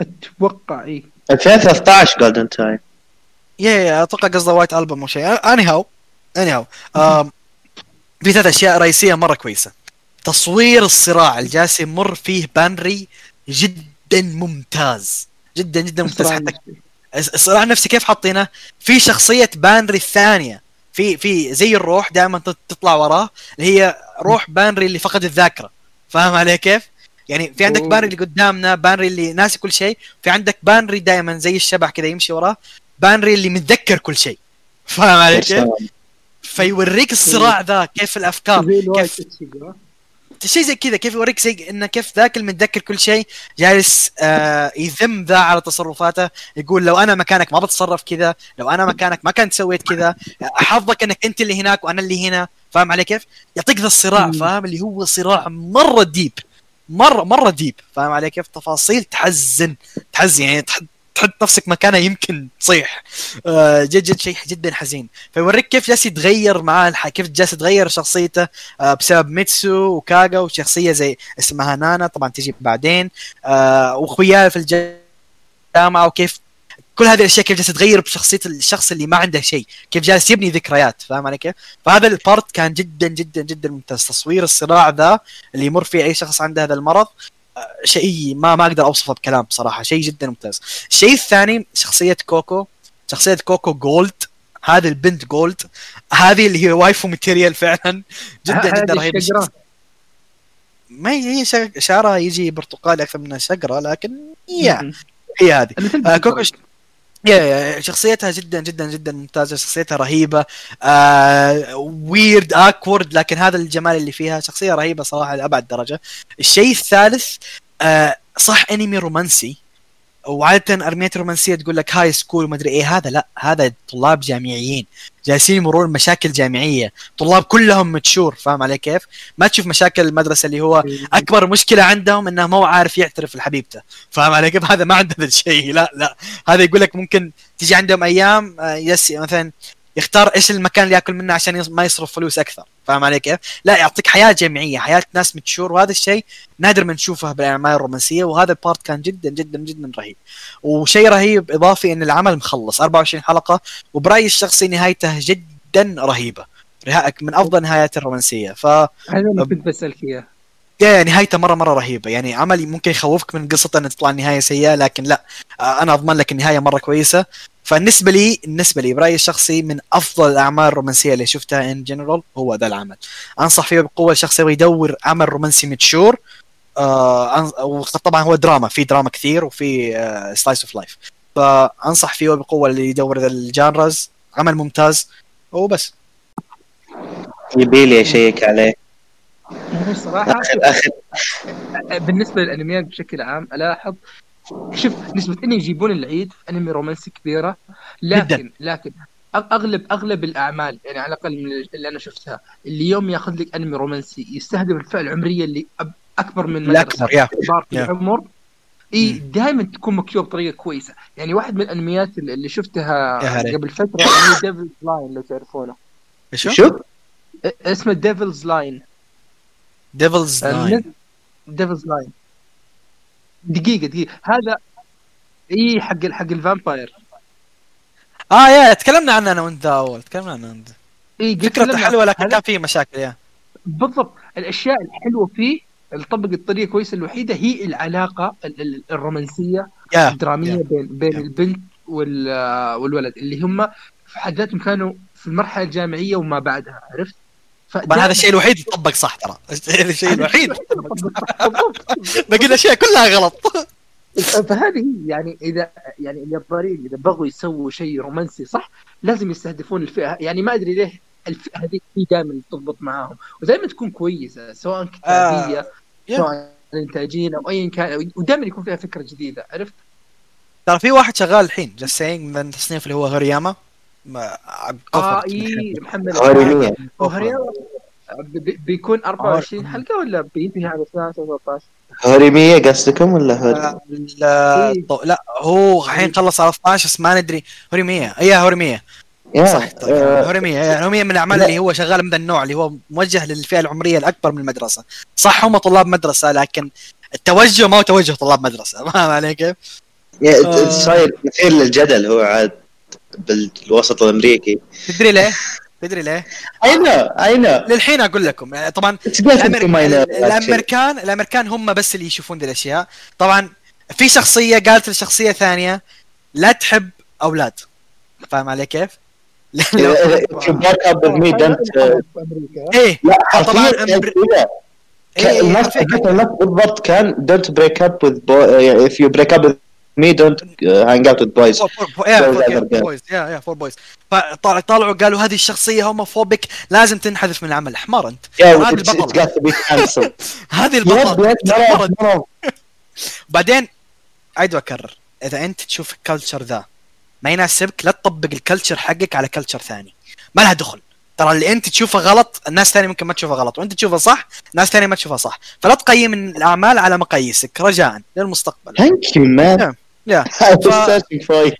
أتوقع إي. 2013 Golden Time yeah yeah أتوقع قصده White Album أو شيء. anyhow anyhow في ثلاث أشياء رئيسية مرة كويسة. تصوير الصراع اللي جالس يمر فيه بانري جدا. ممتاز. جدا جدا ممتاز. حتى الصراع النفسي كيف حاطينه؟ في شخصية بانري الثانية. في في زي الروح دائما تطلع وراه اللي هي روح بانري اللي فقد الذاكرة. فاهم علي كيف؟ يعني في عندك أوه. بانري اللي قدامنا بانري اللي ناسي كل شيء. في عندك بانري دائما زي الشبح كذا يمشي وراه. بانري اللي متذكر كل شيء. فاهم علي كيف؟ فيوريك الصراع ذا كيف الأفكار. كيف. شيء زي كذا. كيف يوريك زي انه كيف ذاك المتذكر كل شيء جالس آه يذم ذا على تصرفاته. يقول لو أنا مكانك ما بتصرف كذا لو أنا مكانك ما كنت سويت كذا حظك إنك أنت اللي هناك وأنا اللي هنا. فاهم علي كيف؟ يعطيك ذا الصراع. فاهم؟ اللي هو صراع مرة deep مرة مرة deep فاهم علي كيف؟ تفاصيل تحزن. تحزن يعني تحط نفسك مكانه يمكن تصيح. آه جد جد شيء جدا حزين. فيوريك كيف جالس يتغير معاه الح... كيف جالس يتغير شخصيته آه بسبب ميتسو وكاغا وشخصية زي اسمها نانا طبعا تجي بعدين. آه وأخوياه في الجامعة وكيف كل هذه الأشياء كيف جالسه تغير بشخصية الشخص اللي ما عنده شيء. كيف جالس يبني ذكريات فاهم علي كيف؟ فهذا ال part كان جدا جدا جدا ممتاز. تصوير الصراع ذا اللي يمر فيه أي شخص عنده هذا المرض. شيء ما ما أقدر أوصفه بكلام بصراحة شيء جدا ممتاز. الشيء الثاني شخصية كوكو. شخصية كوكو gold. هذه البنت gold. هذه اللي هي waifu material فعلا. جدا جدا رهيبه. ما هي شعرها يجي برتقالي أكثر منها شقره لكن مم. هي هذه. آه كوكو شخصيتها جدا جدا جدا ممتازة شخصيتها رهيبة. آه weird awkward لكن هذا الجمال اللي فيها شخصية رهيبة صراحة لأبعد درجة. الشيء الثالث آه صح انمي رومانسي. وعادة أنميات رومانسية تقول لك high school وما أدري إيه. هذا لا هذا طلاب جامعيين جالسين يمرون مشاكل جامعية. طلاب كلهم mature فاهم علي كيف؟ ما تشوف مشاكل المدرسة اللي هو أكبر مشكلة عندهم إنه ما عارف يعترف لحبيبته فاهم علي كيف؟ هذا ما عنده هذا الشيء. لا لا. هذا يقول لك ممكن تيجي عندهم أيام آه، يس مثلا يختار إيش المكان اللي يأكل منه عشان ما يصرف فلوس أكثر. فاهم علي كيف؟ لا يعطيك حياة جامعيه حياة ناس mature وهذا الشيء نادر ما نشوفه بالأعمال الرومانسية وهذا ال part كان جدا جدا جدا رهيب. وشيء رهيب إضافي إن العمل مخلص 24 حلقة وبرأيي الشخصي نهايته جدا رهيبة. من أفضل نهايات الرومانسية. ف هذا اللي كنت بسألك اياه yeah نهايته مرة مرة رهيبة. يعني عمل ممكن يخوفك من قصته ان تطلع النهايه سيئة لكن لا آه، أنا أضمن لك النهاية مرة كويسة. فالنسبه لي بالنسبة لي برأيي الشخصي من أفضل الأعمال الرومانسية اللي شفتها in general هو ذا العمل. أنصح فيه بقوة الشخص يبغى يدور عمل رومانسي mature آه وطبعا هو دراما في دراما كثير وفي slice of life فأنصح فيه بقوة اللي يدور ذا ال genres عمل ممتاز وبس. يبي لي اشيك عليه الصراحه آخر بالنسبة للأنميات بشكل عام ألاحظ شوف نسبة انه يجيبون العيد في أنمي رومانسي كبيرة لكن جداً. لكن أغلب أغلب الأعمال يعني على الأقل من اللي أنا شفتها اللي يوم ياخذ لك أنمي رومانسي يستهدف الفئة العمرية اللي أكبر من الأكبر يا كبار في. العمر إي. دائما تكون مكتوبة بطريقة كويسة يعني واحد من الأنميات اللي اللي شفتها. قبل فترة هي Devils' Line لو تعرفونه شو؟ اسمه Devils' Line Devils' Line Devils' Line دقيقة دقيقة. هذا إي حق حق ال vampire. آه يا تكلمنا عنه أنا وأنت أول. تكلمنا عنه أنت. إي قلت فكرته حلوة لكن كان فيه مشاكل يا. بالضبط. الأشياء الحلوة فيه اللي طبق الطريقة كويسة الوحيدة هي العلاقة ال- ال- الرومانسية يا الدرامية يا. بين بين يا. البنت وال- والولد. اللي هم في حد ذاتهم كانوا في المرحلة الجامعية وما بعدها عرفت؟ طبعا هذا الشيء الوحيد اللي طبق صح ترى. الشيء الوحيد. باقي الاشياء كلها غلط. فهذه يعني اذا يعني اليابانيين إذا بغوا يسووا شيء رومانسي صح لازم يستهدفون الفئة. يعني ما أدري ليه الفئه هذه هي دائما تضبط معاهم. ودائما تكون كويسة سواء كتابية يا. سواء انتاجيا أو ايا كان. ودائما يكون فيها فكرة جديدة. عرفت؟ ترى في واحد شغال الحين سينج من التصنيف اللي هو هوريميا ما- آه. إي محمد. بيكون 24 حلقة ولا بينتهي على الساعة 13 هوريمية قصدكم ولا هوري؟ آه، لا طو- لا هو الحين خلص على 12 بس ما ندري. هوريمية اي يا، صح طيب آه، يا، هوريمية من الأعمال لا. اللي هو شغال من النوع اللي هو موجه للفئة العمرية الأكبر من المدرسة. صح هم طلاب مدرسة لكن التوجه ما هو توجه طلاب مدرسة. فاهم علي كيف؟ يا، آه. صاير مثير للجدل هو عاد. بالوسط الأمريكي. تدري ليه؟ تدري ليه؟ أي نو I know للحين أقول لكم يعني طبعا الأمريك... الامريكان الأمريكان هم بس اللي يشوفون ذي الأشياء. طبعا في شخصية قالت لشخصية ثانية لا تحب أولاد. فاهم علي كيف؟ me don't uh, أمريكا لا طبعاً إيه، كان- النص بالضبط كان break up with boy if you break up with me don't hang out boys yeah yeah for boys فطلعوا قالوا هذه الشخصية homophobic لازم تنحذف من العمل. احمر انت. هذه البطل هذه بعدين اعيد وأكرر. إذا أنت تشوف ال culture ذا ما يناسبك لا تطبق ال culture حقك على culture ثاني. ما لها دخل. ترى اللي انت تشوفه غلط الناس ثانية ممكن ما تشوفه غلط وانت تشوفه صح ناس ثانية ما تشوفها صح. فلا تقيم الأعمال على مقاييسك رجاء للمستقبل. Thank you man. Yeah. يا ف-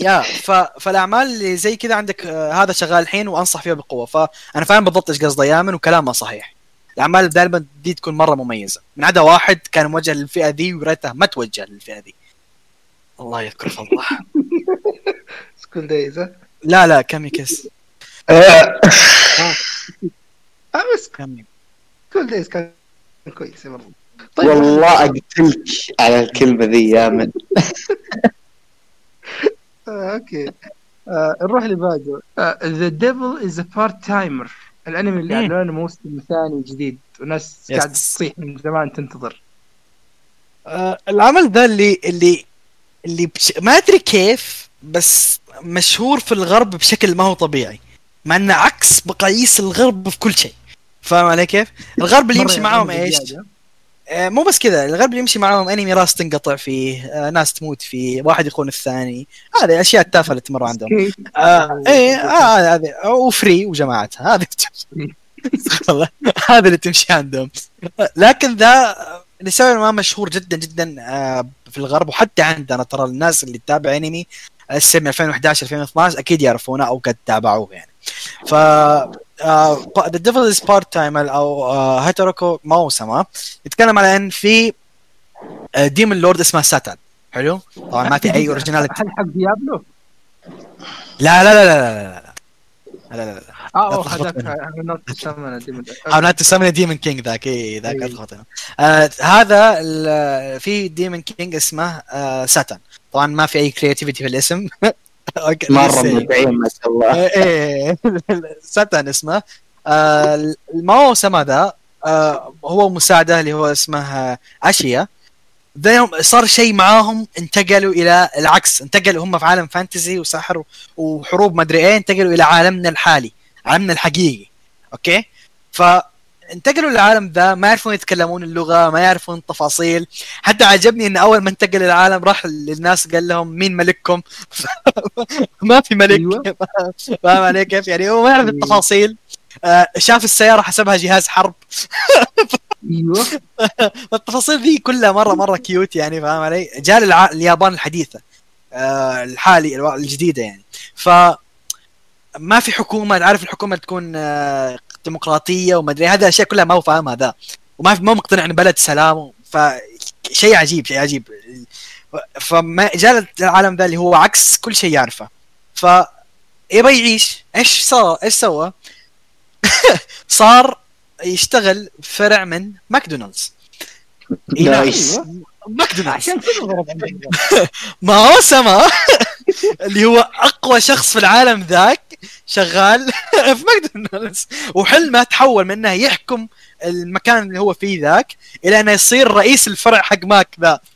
يا ف... فالأعمال اللي زي كذا عندك آه، هذا شغال الحين وأنصح فيها بقوة. فانا فاهم بالضبط إيش قصده يامن وكلامه صحيح. الأعمال دائما دي تكون مرة مميزة. من عدا واحد كان موجه للفئة ذي وريته ما توجه للفئة ذي. الله يذكر فضله. School Days لا لا كاميكس. آه، بس Days كان كويس والله طيب. والله أقتلك على الكلمة ذي يامن آه، okay. آه، نروح اللي بعده. The Devil Is a Part-Timer الأنمي اللي مم. أعلنوا موسم ثاني جديد وناس. قاعد تصيح من زمان تنتظر. آه العمل ذا اللي اللي اللي بش... ما أدري كيف بس مشهور في الغرب بشكل ما هو طبيعي. مع انه عكس مقاييس الغرب في كل شيء فاهم علي كيف؟ الغرب اللي يمشي معاهم يعلنوا إيش؟ آه، مو بس كذا الغرب اللي يمشي معاهم أنمي راس تنقطع فيه آه، ناس تموت فيه واحد يخون الثاني هذه أشياء التافهة اللي تمر عندهم؟ آه إيه آه هذه وفري وجماعتها هذه هذا اللي تمشي عندهم لكن ذا لسبب ما مشهور جدا جدا آه، في الغرب وحتى عندنا ترى الناس اللي تتابع أنمي السنة 2011 2012 أكيد يعرفونه أو قد تابعوه يعني ف The Devil Is Part-Time أو هاتاراكو ماوسما يتكلم على ان في demon lord اسمه ساتان حلو طبعا ما في اي originality هل حق ديابلو؟ لا لا لا لا لا لا لا لا لا آه. أنا not سمنا demon king ذاك اي ذاك آه هذا في demon king اسمه آه ساتان طبعا ما في اي creativity في الاسم لسه- مبدعين ما شاء الله. إيه ساتان اسمه. آه الموسم هذا؟ آه هو مساعدة اللي هو اسمه اشيا صار شيء معاهم انتقلوا إلى العكس. انتقلوا هم في عالم fantasy وسحر وحروب ما أدري إيه انتقلوا إلى عالمنا الحالي عالمنا الحقيقي. okay؟ فانتقلوا للعالم ذا ما يعرفون يتكلمون اللغة ما يعرفون التفاصيل. حتى عجبني إن أول ما انتقل العالم راح للناس قال لهم مين ملككم؟ ما في ملك. أيوة. فاهم علي كيف يعني؟ هو ما يعرف التفاصيل. آه، شاف السيارة حسبها جهاز حرب. أيوه. التفاصيل ذي كلها مرة مرة كيوت يعني فاهم علي؟ جاء. اليابان الحديثة آه الحالي الجديدة يعني. ف ما في حكومة عارف الحكومة تكون آه ديمقراطية وما أدري هذه الاشياء كلها ما هو فاهمها ذا وما ما مقتنع ان بلد سلام فشيء عجيب شيء عجيب. فما جاء العالم ذا اللي هو عكس كل شيء يعرفه. ف يبغى يعيش. إيش صار إيش سوى؟ صار يشتغل فرع من ماكدونالدز. nice. ماكدونالدز. ماوسما. اللي هو أقوى شخص في العالم ذاك. شغال في ماكدونالدز. وحلمه تحول من إنه يحكم المكان اللي هو فيه ذاك إلى إنه يصير رئيس الفرع حق ماك ذا.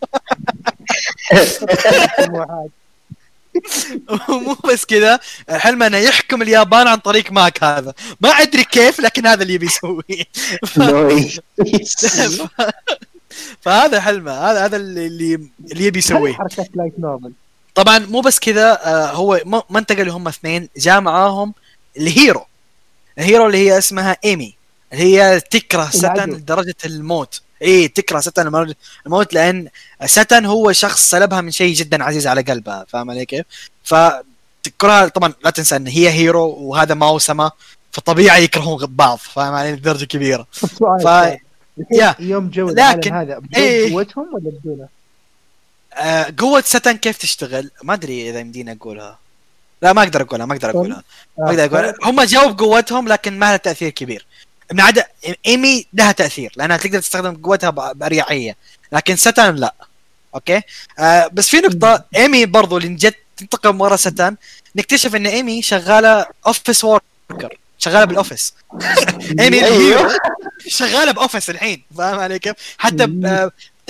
ومو بس كذا حلمه إنه يحكم اليابان عن طريق ماك هذا. ما أدري كيف لكن هذا اللي يبي يسويه. nice فهذا حلمه هذا هذا اللي اللي يبي يسويه. حركات light novel طبعا مو بس كذا آه، هو ما انتقلوا هم اثنين جاء معاهم ال hero ال hero اللي هي اسمها إيمي اللي هي تكره ستن العدو. لدرجة الموت إي تكره ستن لدرجة الموت لأن ستن هو شخص سلبها من شيء جدا عزيز على قلبها فاهم علي كيف؟ فتكرهها طبعا لا تنسى إن هي hero وهذا ماوسما فطبيعي يكرهون بعض فاهم علي لدرجه كبيرة ف... يا يوم جو لكن- هذا بدون إيه. قوتهم ولا بدونه؟ آه، قوة ستن كيف تشتغل؟ ما أدري إذا يمدينا أقولها. لا ما أقدر أقولها ما أقدر أقولها. ما أقدر أقولها. هم جاوا بقوتهم لكن ما لها تأثير كبير. من عدا إيمي لها تأثير لأنها تقدر تستخدم قوتها بأريحية. لكن ستان لا. okay؟ آه بس في نقطة إيمي برضو اللي جت تنتقم ورا ستان نكتشف إن إيمي شغالة office worker شغالة بال office إيمي أيوه. الهيرو شغالة باوفيس الحين. فاهم علي كيف؟ حتى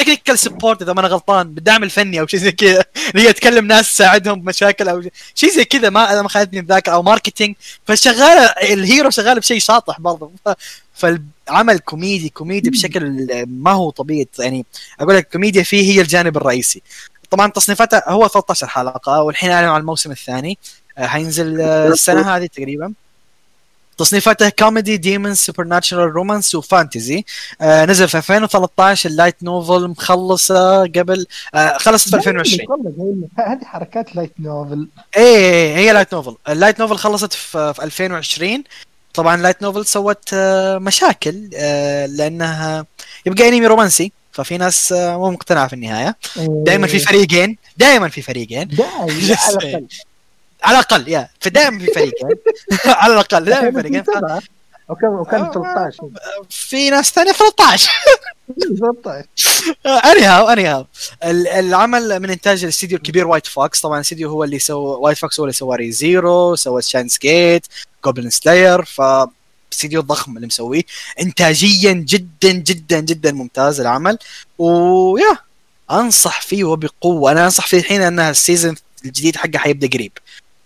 technical support إذا ما أنا غلطان بالدعم الفني أو شيء زي كذا. اللي هي تكلم ناس تساعدهم بمشاكل أو شيء. زي كذا ما اذا ما خذتني الذاكره أو marketing فشغالة ال hero شغاله بشيء شاطح برضه. فالعمل كوميدي كوميدي بشكل ما هو طبيعي. يعني أقول لك الكوميديا فيه هي الجانب الرئيسي. طبعا تصنيفاتها هو 13 حلقة والحين أعلنوا عن الموسم الثاني. آه، حينزل آه، السنة هذه تقريبا. تصنيفاتها comedy demon supernatural romance و fantasy آه نزل في 2013 ال light novel مخلصة قبل آه خلصت في 2020 والله زي- هذه حركات light novel إيه هي لايت نوفل اللايت نوفل خلصت في, في 2020 طبعا لايت نوفل سوت آه، مشاكل آه، لأنها يبقى انمي رومانسي ففي ناس آه، مو مقتنعة في النهاية. دائما في فريقين دائما في فريقين. على الأقل يا فدائما في فريقين على الأقل دائما في فريقين. وكم وكم آه. 13 في ناس ثانية 13 13 anyhow anyhow العمل من إنتاج الاستديو الكبير White Fox طبعا الاستديو هو اللي سوى White Fox هو اللي سوى Re:Zero سوى Steins;Gate Goblin Slayer ف استديو ضخم اللي مسويه. انتاجيا جدا جدا جدا ممتاز العمل. ويا أنصح فيه وبقوة. أنا أنصح فيه الحين إنها ال season الجديد حقه حيبدأ قريب.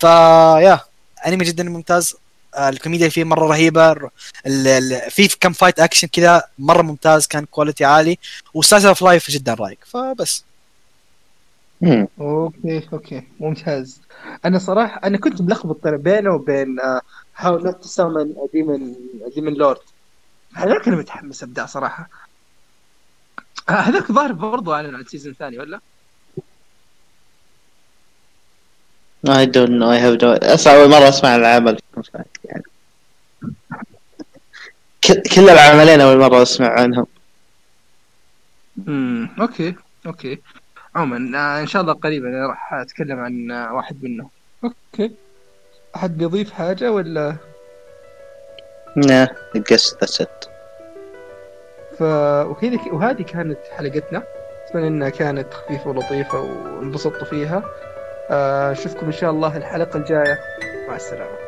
فيا أنمي جدا ممتاز. آه، الكوميديا فيه مرة رهيبة. ال- ال- في كم fight action كذا مرة ممتاز كان quality عالي. و slice of life جدا رايق. فبس. okay okay. ممتاز. أنا صراحة أنا كنت ملخبط ترى بينه وبين How Not to Summon Demon Demon Lord هذاك أنا متحمس أبدأ صراحة. آه، هذاك ظاهر برضو اعلن عن ال season الثاني ولا؟ I don't know. I have no أصلا أول مرة أسمع العمل. يعني كل العملين أول مرة أسمع عنهم. امم okay. okay. عموما آه، إن شاء الله قريبا راح أتكلم عن آه، واحد منهم. okay. أحد بيضيف حاجة ولا؟ guess that's it. ف وكذا وهذه كانت حلقتنا. أتمنى إنها كانت خفيفة ولطيفة وانبسطتوا فيها. أشوفكم إن شاء الله الحلقة الجاية. مع السلامة.